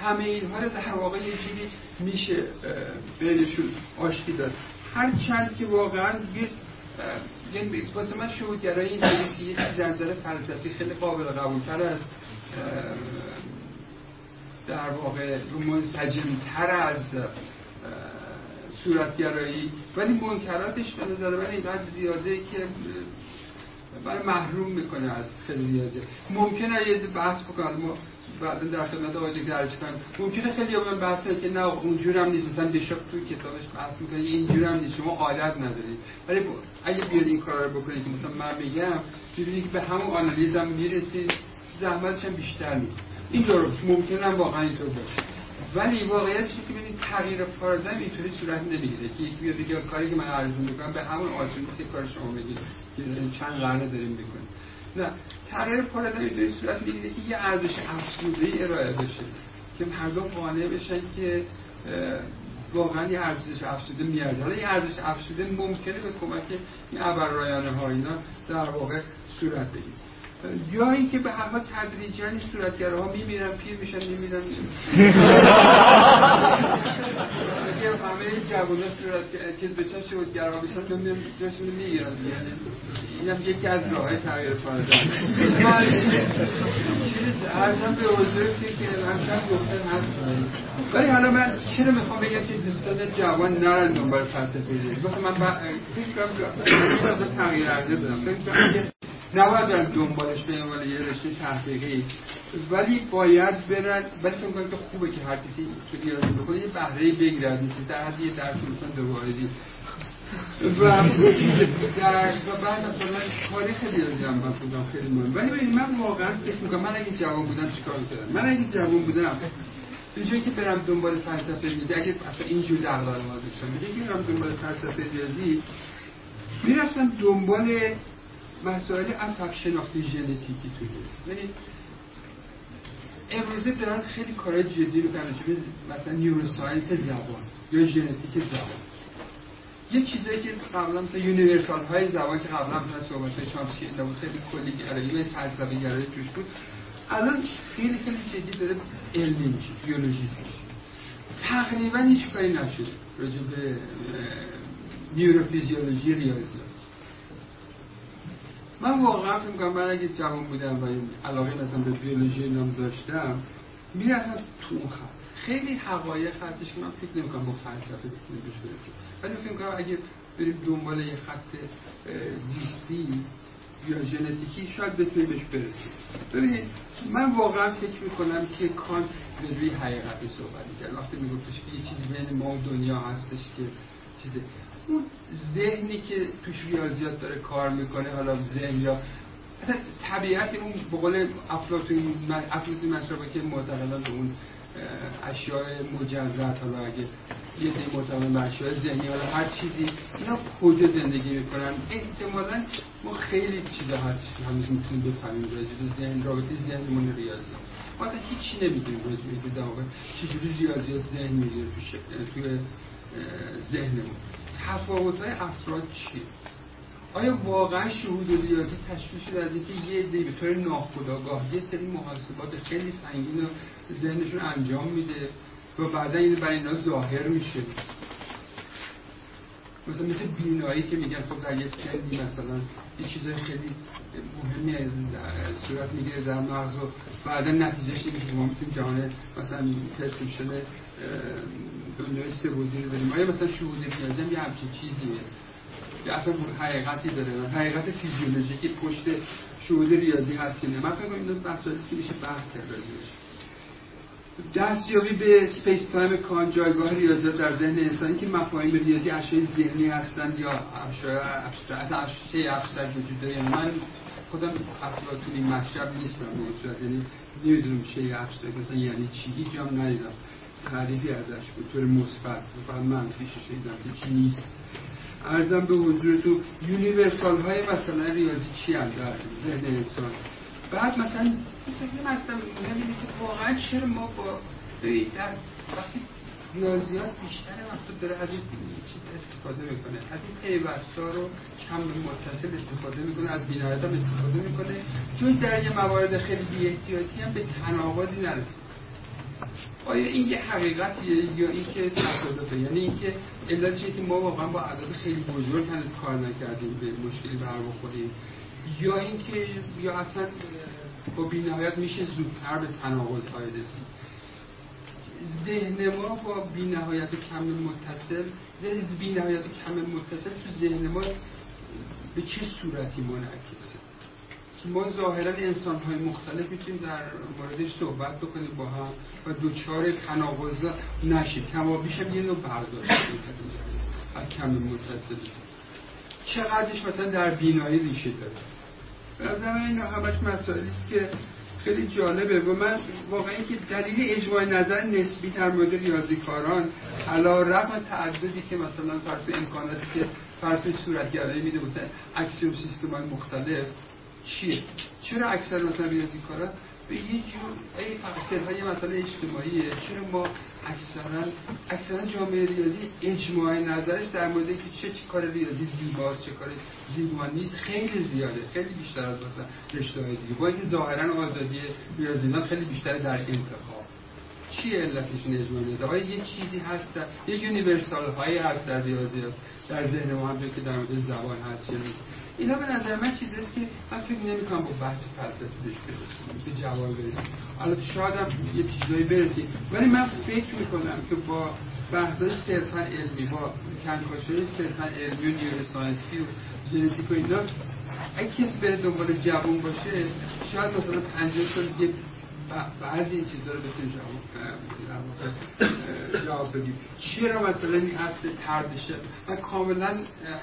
همه اینها رو در واقع یه میشه بینشون آشتی داد. هر چند که واقعا یه یعنی واسه من شهودگرایی این که یه چیز نظر فلسفی خیلی قابل قبولتر از در واقع منسجمتر از صورتگرایی. ولی منکراتش به نظر من اینقدر زیاده که برای محروم می‌کنه از خیلی ریاضی ممکنه یه بحث بکنم ما بعدا در خدمت آقای عرض کنم ممکنه خیلی اون بحث که نه اونجور هم نیست. مثلا بشاپ توی کتابش بحث می‌کنه اینجور هم نیست. شما عادت ندارید. ولی اگه بیاد این کار رو بکنید که مثلا من میگم می‌بینید که به همون آنالیز هم می‌رسید زحمتش هم بیشتر نیست. این درست. ممکنه هم واقعا اینطور باشه. ولی واقعیتش که ببینید تغییر پارادایم اینطوری صورت نمی‌گیره. که یک بیاد بگه کاری که من عرض می‌کنم به همون آسونیست کار شما که چند قرنه داریم می‌کنیم. نه تغییر پارادایم اینطوری صورت می‌گیره که یه ارزش افزوده ارائه بشه که مردم قانع بشن که واقعا یه ارزش افزوده میارزه. حالا یه ارزش افزوده ممکنه به کمک این ابررایانه ها اینا در واقع صورت بگیره. یا اینکه به هر حال تدریجا این صورتگراها میمیرن پیر میشن میمیرن اگه همه جوونا صورت چیز بشن شهودگرا بشن نمی‌دونم جاشون می‌گیرن یعنی اینم یکی از راه تغییر پارادایم چیز ارزم به حضور که همچنان گفتن هست ولی حالا من چرا می‌خوام بگم که دوستان جوان نرن دنبال فلسفه من فکر کنم تغییر عرضه بدم فکر کنم نباید دنبالش به عنوان یه رشته تحقیقی. ولی باید برن ولی فکر که خوبه که هر کسی که ریاضی بکنه یه بهره بگیره از در حد یه درس مثلا دو واحدی و در بعد مثلا تاریخ ریاضی هم من خودم خیلی مهم ولی ببینید من واقعا فکر می‌کنم من اگه جوان بودم چیکار می‌کردم من اگه جوان بودم به که برم دنبال فلسفه ریاضی اگه اصلا اینجور دقدقه ما داشتم به که برم دنبال فلسفه ریاضی می‌رفتم دنبال مسائل عصب شناختی ژنتیکی تو یعنی امروزه دارن خیلی کارهای جدی رو کردن مثلا neuroscience زبان یا ژنتیک زبان. یه چیزایی که قبلا مثلا universal های زبان که قبلا مثلا صحبت چامسکی بود خیلی کلی گرایی و فلسفه گرایی توش بود. الان خیلی خیلی جدی داره علمی میشه بیولوژی میشه تقریبا هیچ کاری نشده راجع به neurophysiology ریاضیات من واقعا فکر می‌کنم من اگه جوان بودم و علاقه مثلا به بیولوژی نام داشتم می‌رفتم تو خط. خیلی حقایق هستش که من فکر نمی‌کنم با فلسفه بتونیم بهش برسیم ولی فکر می‌کنم اگه بریم دنبال یه خط زیستی یا ژنتیکی شاید بتونیم بهش برسیم. ببینید من واقعا فکر می‌کنم که کانت به روی حقیقت صحبت می‌کرد. وقتی میگفتش که یه چیزی بین ما و دنیا هستش که چیزه. اون ذهنی که توش ریاضیات داره کار می‌کنه حالا ذهن یا اصلا طبیعت اون به قول افلاطون افلاطون که معتقدان به اون اشیاء مجرد حالا اگه یه دی معتقدان به اشیاء ذهنی حالا هر چیزی اینا کجا زندگی می‌کنن؟ احتمالا ما خیلی چیزا هستش که هنوز می‌تونیم بفهمیم راجع به ذهن رابطه ذهنمون ریاضی ما اصلا هیچی نمی‌دونیم راجع به در واقع چجوری ریاضیات ذهن می‌گیره توی ذهنمون. تفاوت های افراد چیه آیا واقعا شهود ریاضی تشکیل شده از اینکه یه عده به طور ناخودآگاه یه سری محاسبات خیلی سنگین رو ذهنشون انجام میده و بعدا این برای اینا ظاهر میشه؟ مثلا مثل بینایی که میگن خب در یه سنی مثلا یه چیز خیلی مهمی از صورت می‌گیره در مغز و بعدا نتیجهش اینه که ما می‌تونیم جهان مثلا perception دنیای سه بعدی رو داریم. آیا مثلا شهود هم یه همچین چیزیه؟ یا اصلا حقیقتی داره؟ حقیقت فیزیولوژیکی پشت شهود ریاضی هست نه؟ من فکر اینو مسائلی که میشه بحث کرد دستیابی به space time کان جایگاه ریاضیات در ذهن انسانی که مفاهیم ریاضی اشیاء ذهنی هستند یا اشیاء abstract وجود داره. یعنی من خودم افلاطونی مشرب نیستم به یعنی نمی‌دونم شیء abstract مثلا یعنی چی؟ هیچ جام ندیدم. تعریفی ازش به طور مثبت. فقط منفی شنیدم که چی نیست. عرضم به حضورتون universal های مثلا ریاضی چی هم در ذهن انسان؟ بعد مثلا مثلا می‌بینید که واقعا چرا ما با وقتی ریاضیات بیشتر وقت داره از این چیز استفاده می‌کنه از این پیوستا رو کم متصل استفاده می‌کنه از بینایت هم استفاده می‌کنه. چون در یه موارد خیلی بی احتیاطی هم به تناقضی نرسید. آیا این یه حقیقتیه یا اینکه تصادفه؟ یعنی اینکه علتش که ما واقعا با عدد خیلی بزرگ هنوز کار نکردیم به مشکلی بر بخوریم. یا اینکه یا اصلا با بینهایت میشه زودتر به تناقض های رسید. ذهن ما با بینهایت کم متصل بینهایت کم متصل تو ذهن ما به چه صورتی منعکسه؟ ما ظاهرا انسان های مختلف می‌تونیم در موردش صحبت بکنیم با هم و دوچار تناقض نشید کما بیشم یه نوع برداشت از کم متصل. چقدرش مثلا در بینایی ریشه داره؟ به نظر این همش مسائلی است که خیلی جالبه. و من واقعا که دلیل اجماع نظر نسبی در مورد ریاضیکاران علا رقم تعددی که مثلا فرض امکاناتی که فرض صورتگرایی میده مثلا اکسیوم سیستم های مختلف چیه؟ چرا اکثر مثلا ریاضیکارا به یه جور ای فقط های مسئله اجتماعیه. چرا ما اکثرا اکثرا جامعه ریاضی اجماع نظرش در مورد که چه چه کار ریاضی زیباست چه کار زیبا نیست خیلی زیاده. خیلی بیشتر از مثلا رشته های دیگه. با اینکه ظاهرا آزادی ریاضیدان خیلی بیشتر در انتخاب. چی علتش اجماع نظر یه چیزی هست یه universal هایی هست در ریاضیات. در ذهن ما هم که در مورد زبان هست یا نیست. اینا به نظر من چیزیست که من فکر نمی کنم با بحث فلسفی بهش برسیم به جواب برسیم. حالا شاید هم یه چیزایی برسیم. ولی من فکر می‌کنم که با بحث های صرفا علمی با کنکاش های صرفا علمی و neuroscience ی و ژنتیک و اینا اگه کسی بره دنبال جوون باشه شاید مثلا پنجه سال دیگه بعضی این چیزها رو بتونیم جواب بدیم چرا مثلا این اصل تردشه من کاملا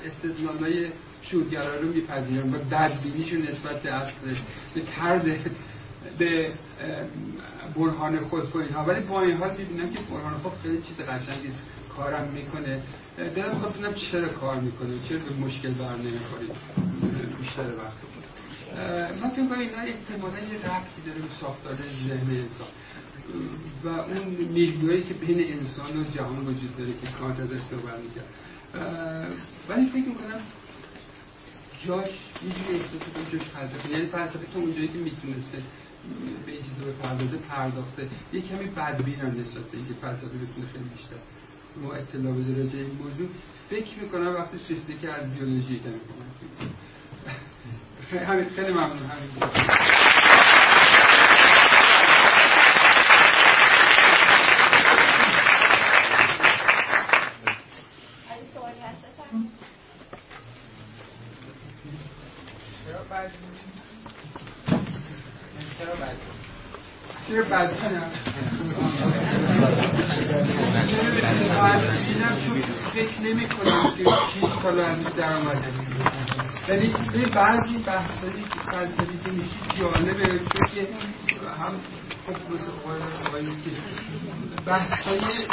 استدلالای شورگرا رو میپذیرم و بدبینیشون نسبت به اصل به ترد به برهان خود و اینها. ولی با این حال می‌بینم که برهان خود خیلی چیز قشنگی کارم می‌کنه. دلم می‌خواد ببینم چرا کار می‌کنه؟ چرا به مشکل بر نمی‌خورید؟ بیشتر وقت من فکر کنم اینا احتمالا یه ربطی داره به ساختار ذهن انسان. و اون میلیوهایی که بین انسان و جهان وجود داره که کانت ازش صحبت می‌کرد ولی فکر می‌کنم جاش اینجوری احساس کنم جاش فلسفه یعنی فلسفه تو اونجایی که می‌تونسته به این چیز پردازه پرداخته. یه کمی بدبین هم نسبت به اینکه فلسفه بتونه خیلی بیشتر ما اطلاع بده راجع این موضوع. فکر می‌کنم وقتی سویستی که از بیولوژی کمی همین خیلی ممنون. همین. چرا بدبینم بدبینم چون فکر نمی کنم که 6 سال از در آمده. یعنی به بعضی بحثایی که فلسفی که میشه جالبه. چون که هم خب بحثای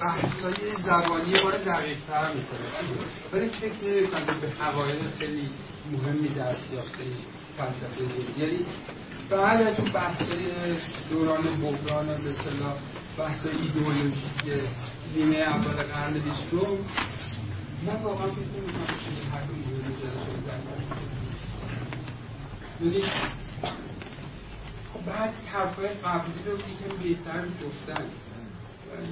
بحثای زبانی ما رو دقیق تر می‌کنه. ولی فکر نمی کنم به حقایق خیلی مهمی دست یافته فلسفه. یعنی بعد از اون بحثای دوران بحران به اصطلاح بحث ایدئولوژیک نیمه اول قرن بیستم من واقعا فکر نمی‌کنم چیزی یعنی خب بعضی حرفای قبلی رو یکم بهتر گفتن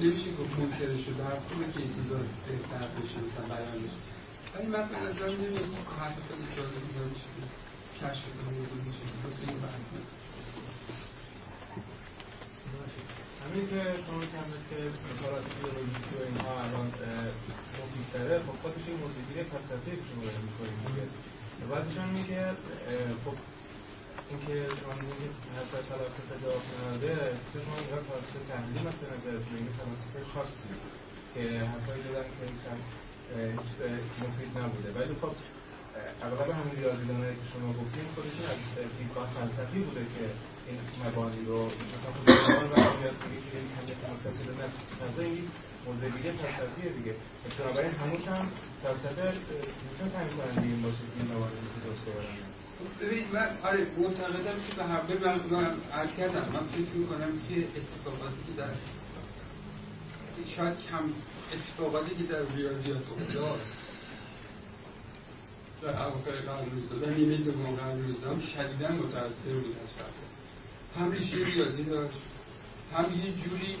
نمیشه گفت منکر شده هر خوبه که چیزا بهتر بشه مثلا بیان بشه. ولی من به نظر نمیاد که حرف خیلی جالبی داره کشف همین که شما کمید که مطالعات بیولوژیکی و اینها الان موسیقی داره خب خودش این موسیقی فلسفی که شما دارید می‌کنید دیگه. بعدش هم میگه خب اینکه شما میگید حتی فلاسفه جواب نداده چه شما اینجا فلسفه تحلیلی مثل نظر این فلاسفه خاصی که حرفایی دادن که هیچ مفید نبوده. ولی خب اغلب همین ریاضیدانه که شما گفتیم خودشون از دیدگاه فلسفی بوده که این مبانی رو موزگیری فلسفیه دیگه. بنابراین همون هم فلسفه می‌تونه تعیین کننده این باشه که این مبانی رو درست ببرن ببینید من آره معتقدم که به من من عرض کردم. من فکر می‌کنم که اتفاقاتی که در شاید کم اتفاقاتی که در ریاضیات افتاد. در اواخر قرن روزداد در نیمه دوم قرن روزداد شدیدا متاثر بود از فلسفه هم ریشه ریاضی داشت هم یه جوری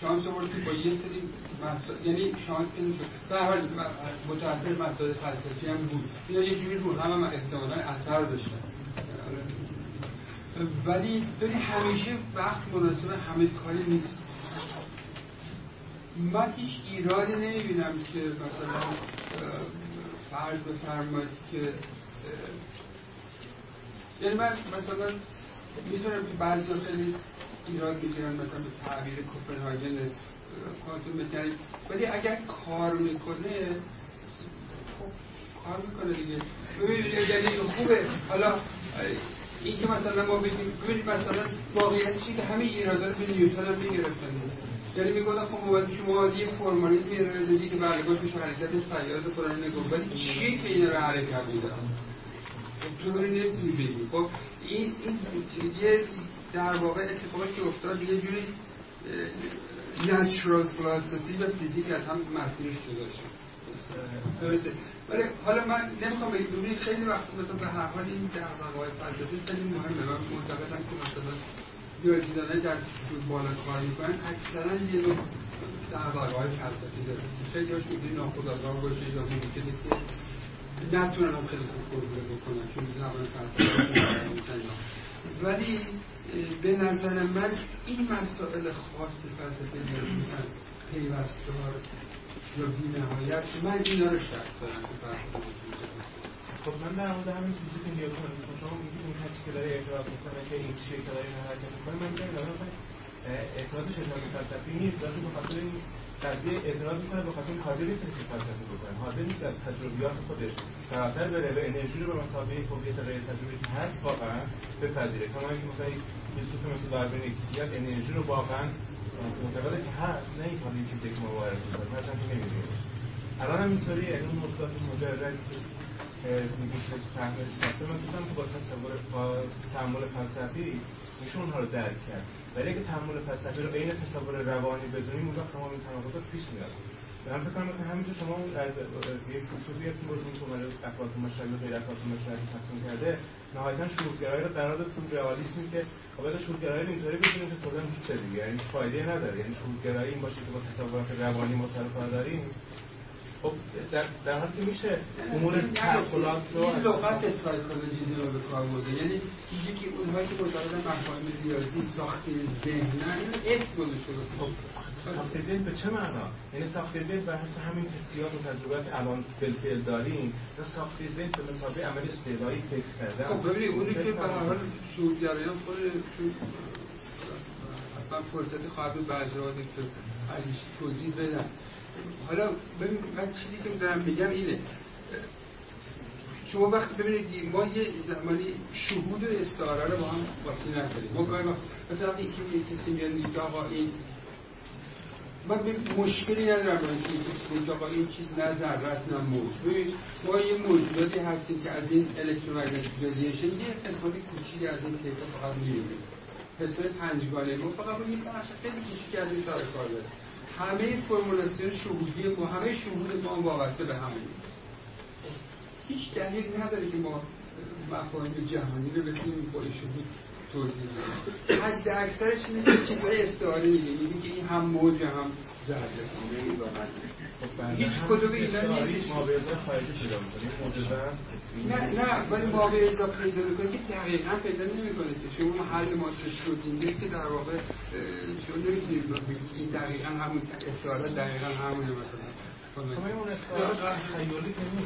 شانس آورد که با یه سری مسائل یعنی شانس که نشد در حال متأثر مسائل فلسفی هم بود. اینا یه جوری رو هم هم احتمالا اثر داشتن. ولی ببین همیشه وقت مناسب همه کاری نیست. من هیچ ایرادی نمی‌بینم که مثلا فرض بفرمایید که یعنی من مثلا می‌دونم که بعضی خیلی ایراد می‌گیرن مثلا به تعبیر کوپنهاگن کوانتوم مکانیک ولی اگر کار می‌کنه خب کار می‌کنه دیگه. ببینید یعنی خوبه. حالا این که مثلا ما بگیم مثلا واقعیت چی که همه ایرادا به نیوتن هم می‌گرفتن. یعنی می‌گفتن خب باید شما یه فرمالیزم ارائه که برگاه میشه حرکت سیارات فلان نگو ولی چیه که این رو حرکت میده خب تو نمی‌تونی بگی. خب این این یه در واقع اتفاقی که افتاد یه جوری نچرال فلسفی و فیزیک از هم مسیرش جدا شد. ولی حالا من نمی‌خوام بگم ببینید خیلی وقت مثلا به هر حال این دغدغه‌های فلسفی خیلی مهمه. من معتقدم که مثلا ریاضیدانای در بالا کار می‌کنن اکثرا یه نوع دغدغه‌های فلسفی داره. خیلی هاش می‌تونه ناخودآگاه باشه یا ممکنه که نتونن هم خیلی خوب فرموله بکنن چون زبان فلسفی ولی به نظر من این مسائل خاص فلسفه ریاضیدان پیوستار یا بی نهایت من اینا رو شک دارم که فلسفه خب من در مورد همین چیزی که نیاز کنم شما میگید اون کسی که داره اعتراض می‌کنه که این چیزی که داره حرکت می‌کنه من نمی‌دونم مثلا اعتراضش اعتراض فلسفی نیست. ولی به خاطر این قضیه اعتراض می‌کنه به خاطر حاضر نیست که فلسفی بکنه. حاضر نیست از تجربیات خودش فراتر بره و انرژی رو به مسابقه هویت غیر تجربی که هست واقعا بپذیره. کما اینکه مثلا فیلسوف مثل داروین انرژی رو واقعا معتقده که هست نه این حالا چیزی که ما وارد می‌کنیم. مثلا که نمی‌دونیم. الان هم اینطوری یعنی مثبت مجرد فهمش ساخته من دیدم که با تصور تعامل فلسفی میشه اونها رو درک کرد. ولی اگه تعامل فلسفی رو عین تصور روانی بدونیم اون وقت تمام این تناقضات پیش میاد. من فکر کنم که همینجور شما از یک فیلسوفی اسم بردیم که اومده افلاطون مشتری و غیر افلاطون مشتری تقسیم کرده. نهایتا شروعگرایی رو قرار داد تو رئالیسمی که خب شروعگرایی رو اینطوری ببینیم که کلا هیچ دیگه. یعنی فایده نداره. یعنی شروعگرایی این باشه که با تصورات روانی ما سر داریم. خب در, در حالی که میشه امور تعقلات رو این لغت اسپایکولوژیزم رو به کار برده. یعنی میگه که اونهایی که مطابق مفاهیم ریاضی ساخته ذهنن اسم گذاشته خب ساخت ذهن به چه معنا؟ یعنی ساخت ذهن بر حسب همین حسیات و تجربات الان بالفعل داریم یا ساخت ذهن به مسابقه عمل استعلایی فکر کردن. خب ببینید اونی که به هر حال شعورگرایان خود حتما فرصت خواهد بود بعضی که ازش توضیح بدن حالا ببین من چیزی که دارم میگم اینه. شما وقتی ببینید ما یه زمانی شهود و استعاره رو با هم قاطی نکنیم ما گاهی مثلا وقتی یکی میگه کسی میاد میگه آقا این من مشکلی ندارم با اینکه آقا این چیز نه ذره است نه موج. ببین ما یه موجوداتی هستیم که از این الکترومگنتیک ردیشن یه قسمت کوچیکی از این تیپ فقط می‌بینیم. حساب پنجگانه. ما فقط یه بخش خیلی کوچیکی از این سر کار همه فرمولاسیون شهودی ما همه شهود ما وابسته به همین هیچ دلیل نداره که ما مفاهیم جهانی رو بتونیم با شهود توضیح حد اکثرش اینه که چیزهای استعاره میگه. میگه که این هم موج هم ذره هیچ کدوم اینا نیست نه نه ولی ما به اضافه پیدا می‌کنه که دقیقا پیدا نمی‌کنه که شما حل ماده شدینده که در واقع شما نمی‌تونید این دقیقا همون استعاره دقیقا همونه مثلا.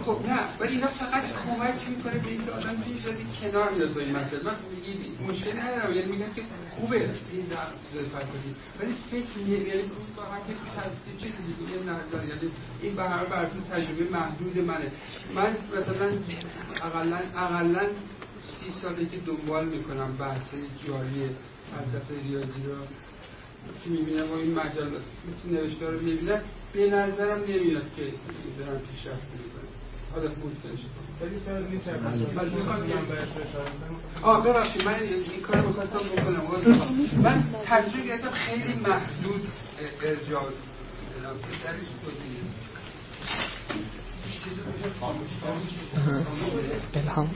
خب نه ولی اینا فقط کمک می‌کنه به اینکه آدم بیزادی کنار میاد با این مسئله. من مشکلی ندارم یعنی میگم که خوبه. این در فلسفی. ولی فکر یعنی فقط یک چیزی دیگه نظر یعنی این به هر بر تجربه محدود منه. من مثلا اقلا اقلا سی ساله که دنبال می‌کنم بحث جاری فلسفه ریاضی رو. که می‌بینم؟ و این مجلات نوشته رو می‌بینم. به نظرم نمیاد که دارم پیشرفت می‌کنم حالا آه ببخشید من این کار رو می‌خواستم بکنم من تصویر گرفتم خیلی محدود ارجاع درش توضیح الهام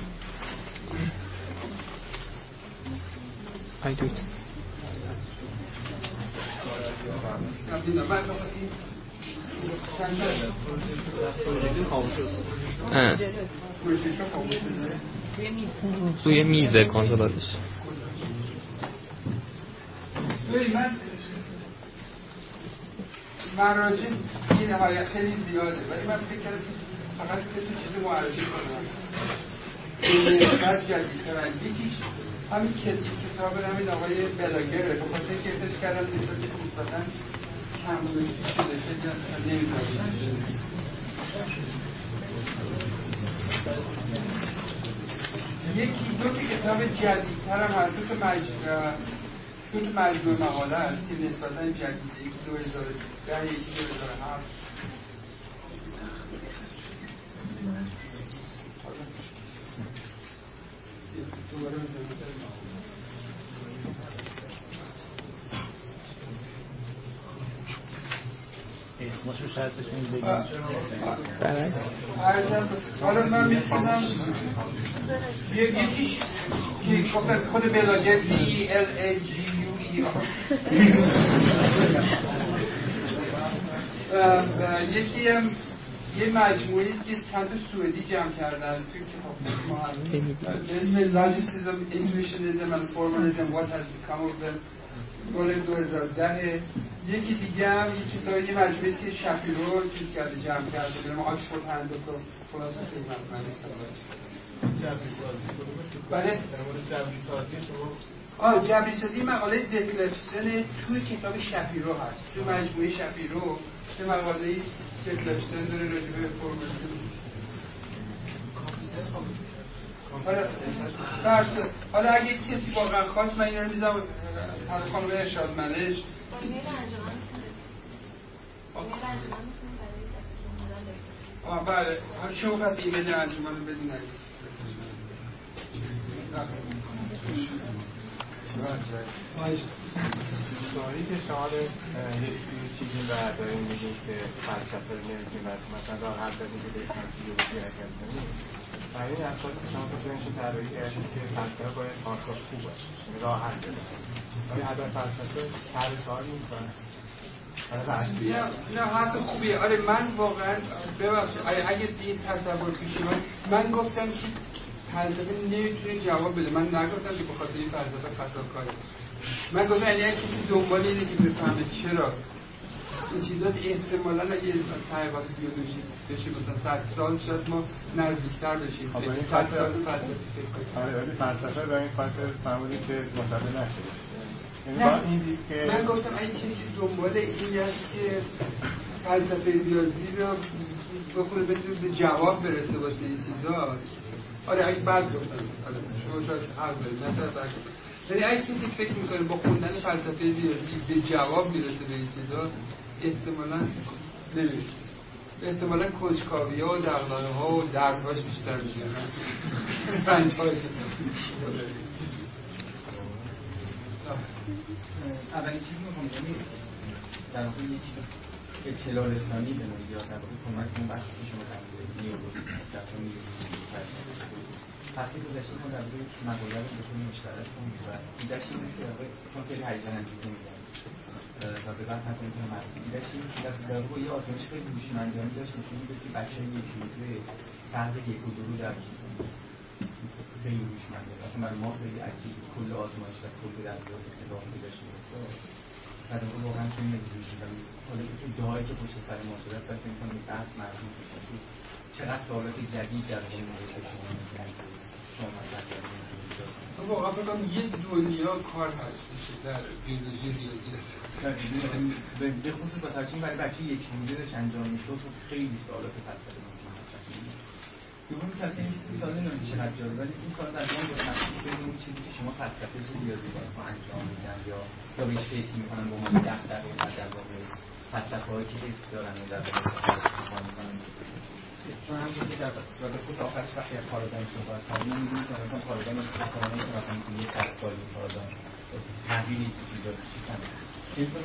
I do it. روی میزه کنترلش من مراجع این نهایت خیلی زیاده ولی من فکر کردم فقط سه تا چیز معرفی کنم. بعد جدیدتر یکیش همین کتاب همین آقای بلاگره به خاطر که حس کردن نسبت که یکی دو تا کتاب جدیدتر هم هست. دو دو تا مجموعه مقاله هست که نسبتا جدیده. یکی دو هزار ده یکی دو هزار هفت. اسمشو شاید بتونید بگید بله حالا من می‌تونم یکیش که خود B L A G U E یکی هم یه مجموعی است که چند سوئدی جمع کردن توی کتاب ما اسم انتویشنیزم and formalism what has become of them سال 2010 یکی دیگه هم یه کتاب یه مجموعی که شفیرو چیز کرده جمع کرده به آکسفورد هندبوک و فلسفه جبری سازی کدومش تو بله. آه جبری سازی مقاله دتلفسن توی کتاب شفیرو هست تو مجموعه شفیرو یه مقاله دتلفسن داره راجع به فرمولیزم آره. حالا اگه کسی واقعا خواست من اینا رو می‌ذارم. حالا خانم ارشاد ملش آه بله شما پس ایمیل انجمن رو بدین. سوالی که شما یه چیزی و داریم میگیم که فلسفه رو نمی‌دونیم و مثلا راه حل که به فیزیولوژی حرکت کنیم بر این اساس شما فکر میشه طراحی کردید که فلسفه باید پاسخ خوب باشه یعنی حل بده. آیا هدف فلسفه و هدف اصلی نه نه حرف خوبیه. آره من واقعا ببخشید آره اگه این تصور پیش من من گفتم که فلسفه نمی‌تونه جواب بده. من نگفتم که بخاطر این فلسفه خطا کاره. من گفتم یعنی کسی دنبال اینه که بفهمه چرا. این چیزات احتمالا اگه تحقیقات بیولوژی بشه مثلا 100 سال شاید ما نزدیکتر بشیم. خب، این 100 سال فلسفه-. آره ولی فلسفه به این خاطر فرمودید که یعنی این دید که من گفتم اگه کسی دنبال این است که فلسفه ریاضی رو بخونه بتونه به جواب برسه واسه این چیزا. آره اگه بعد گفتم. آره شما شاید حق دارید. یعنی اگه کسی فکر می‌کنه با خوندن فلسفه ریاضی به جواب می‌رسه به این چیزا احتمالا نمی‌رسه احتمالا کنجکاوی ها و ها و دردهاش بیشتر میشه. رنجهاش اولین چیزی که می‌خوام بگم. در واقع یک اطلاع رسانی به نوعی یا در واقع کمک اون بخشی که شما در هفته گذشته ما در مقاله رو به مشترک خوندیم و که چون خیلی هیجان انگیز نمی‌گم و به بعد هم می‌تونم از ایدهش این بود که در واقع یه آزمایش خیلی هوشمندانه داشت نشون می‌داد که بچه یک روزه فرق یک و دو رو در خیلی هوشمنده اصلا برای ما خیلی عجیب کل آزمایش و کل دریافت اتفاقی که داشته باشه و در واقع واقعا خیلی نمی‌دونم و حالا این ایده‌هایی که پشت سر ما شده فکر می‌کنم این بحث مربوط که چقدر سوالات جدید در واقع شما شما واقعا فکر کنم یه دنیا کار هست میشه در بیولوژی ریاضی به خصوص با توجه برای بچه یک داشت انجام می‌شد خب خیلی سوالات. دوم که اصلا این سال نمی‌دونم چقدر جالب ولی این کار در واقع بین اون چیزی که شما فلسفه ریاضی باید با انجام میدن یا یا بهش فکر می‌کنن با دغدغه و در واقع فلسفه هایی که حس دارن در واقع چون که می‌دونیم که مثلا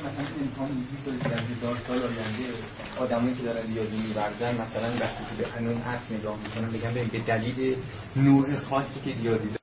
مثلا امکان سال آینده آدمایی که دارن ریاضی می‌ورزن مثلا وقتی که به قانون اصل نگاه می‌کنن بگن به دلیل نوع خاصی که ریاضی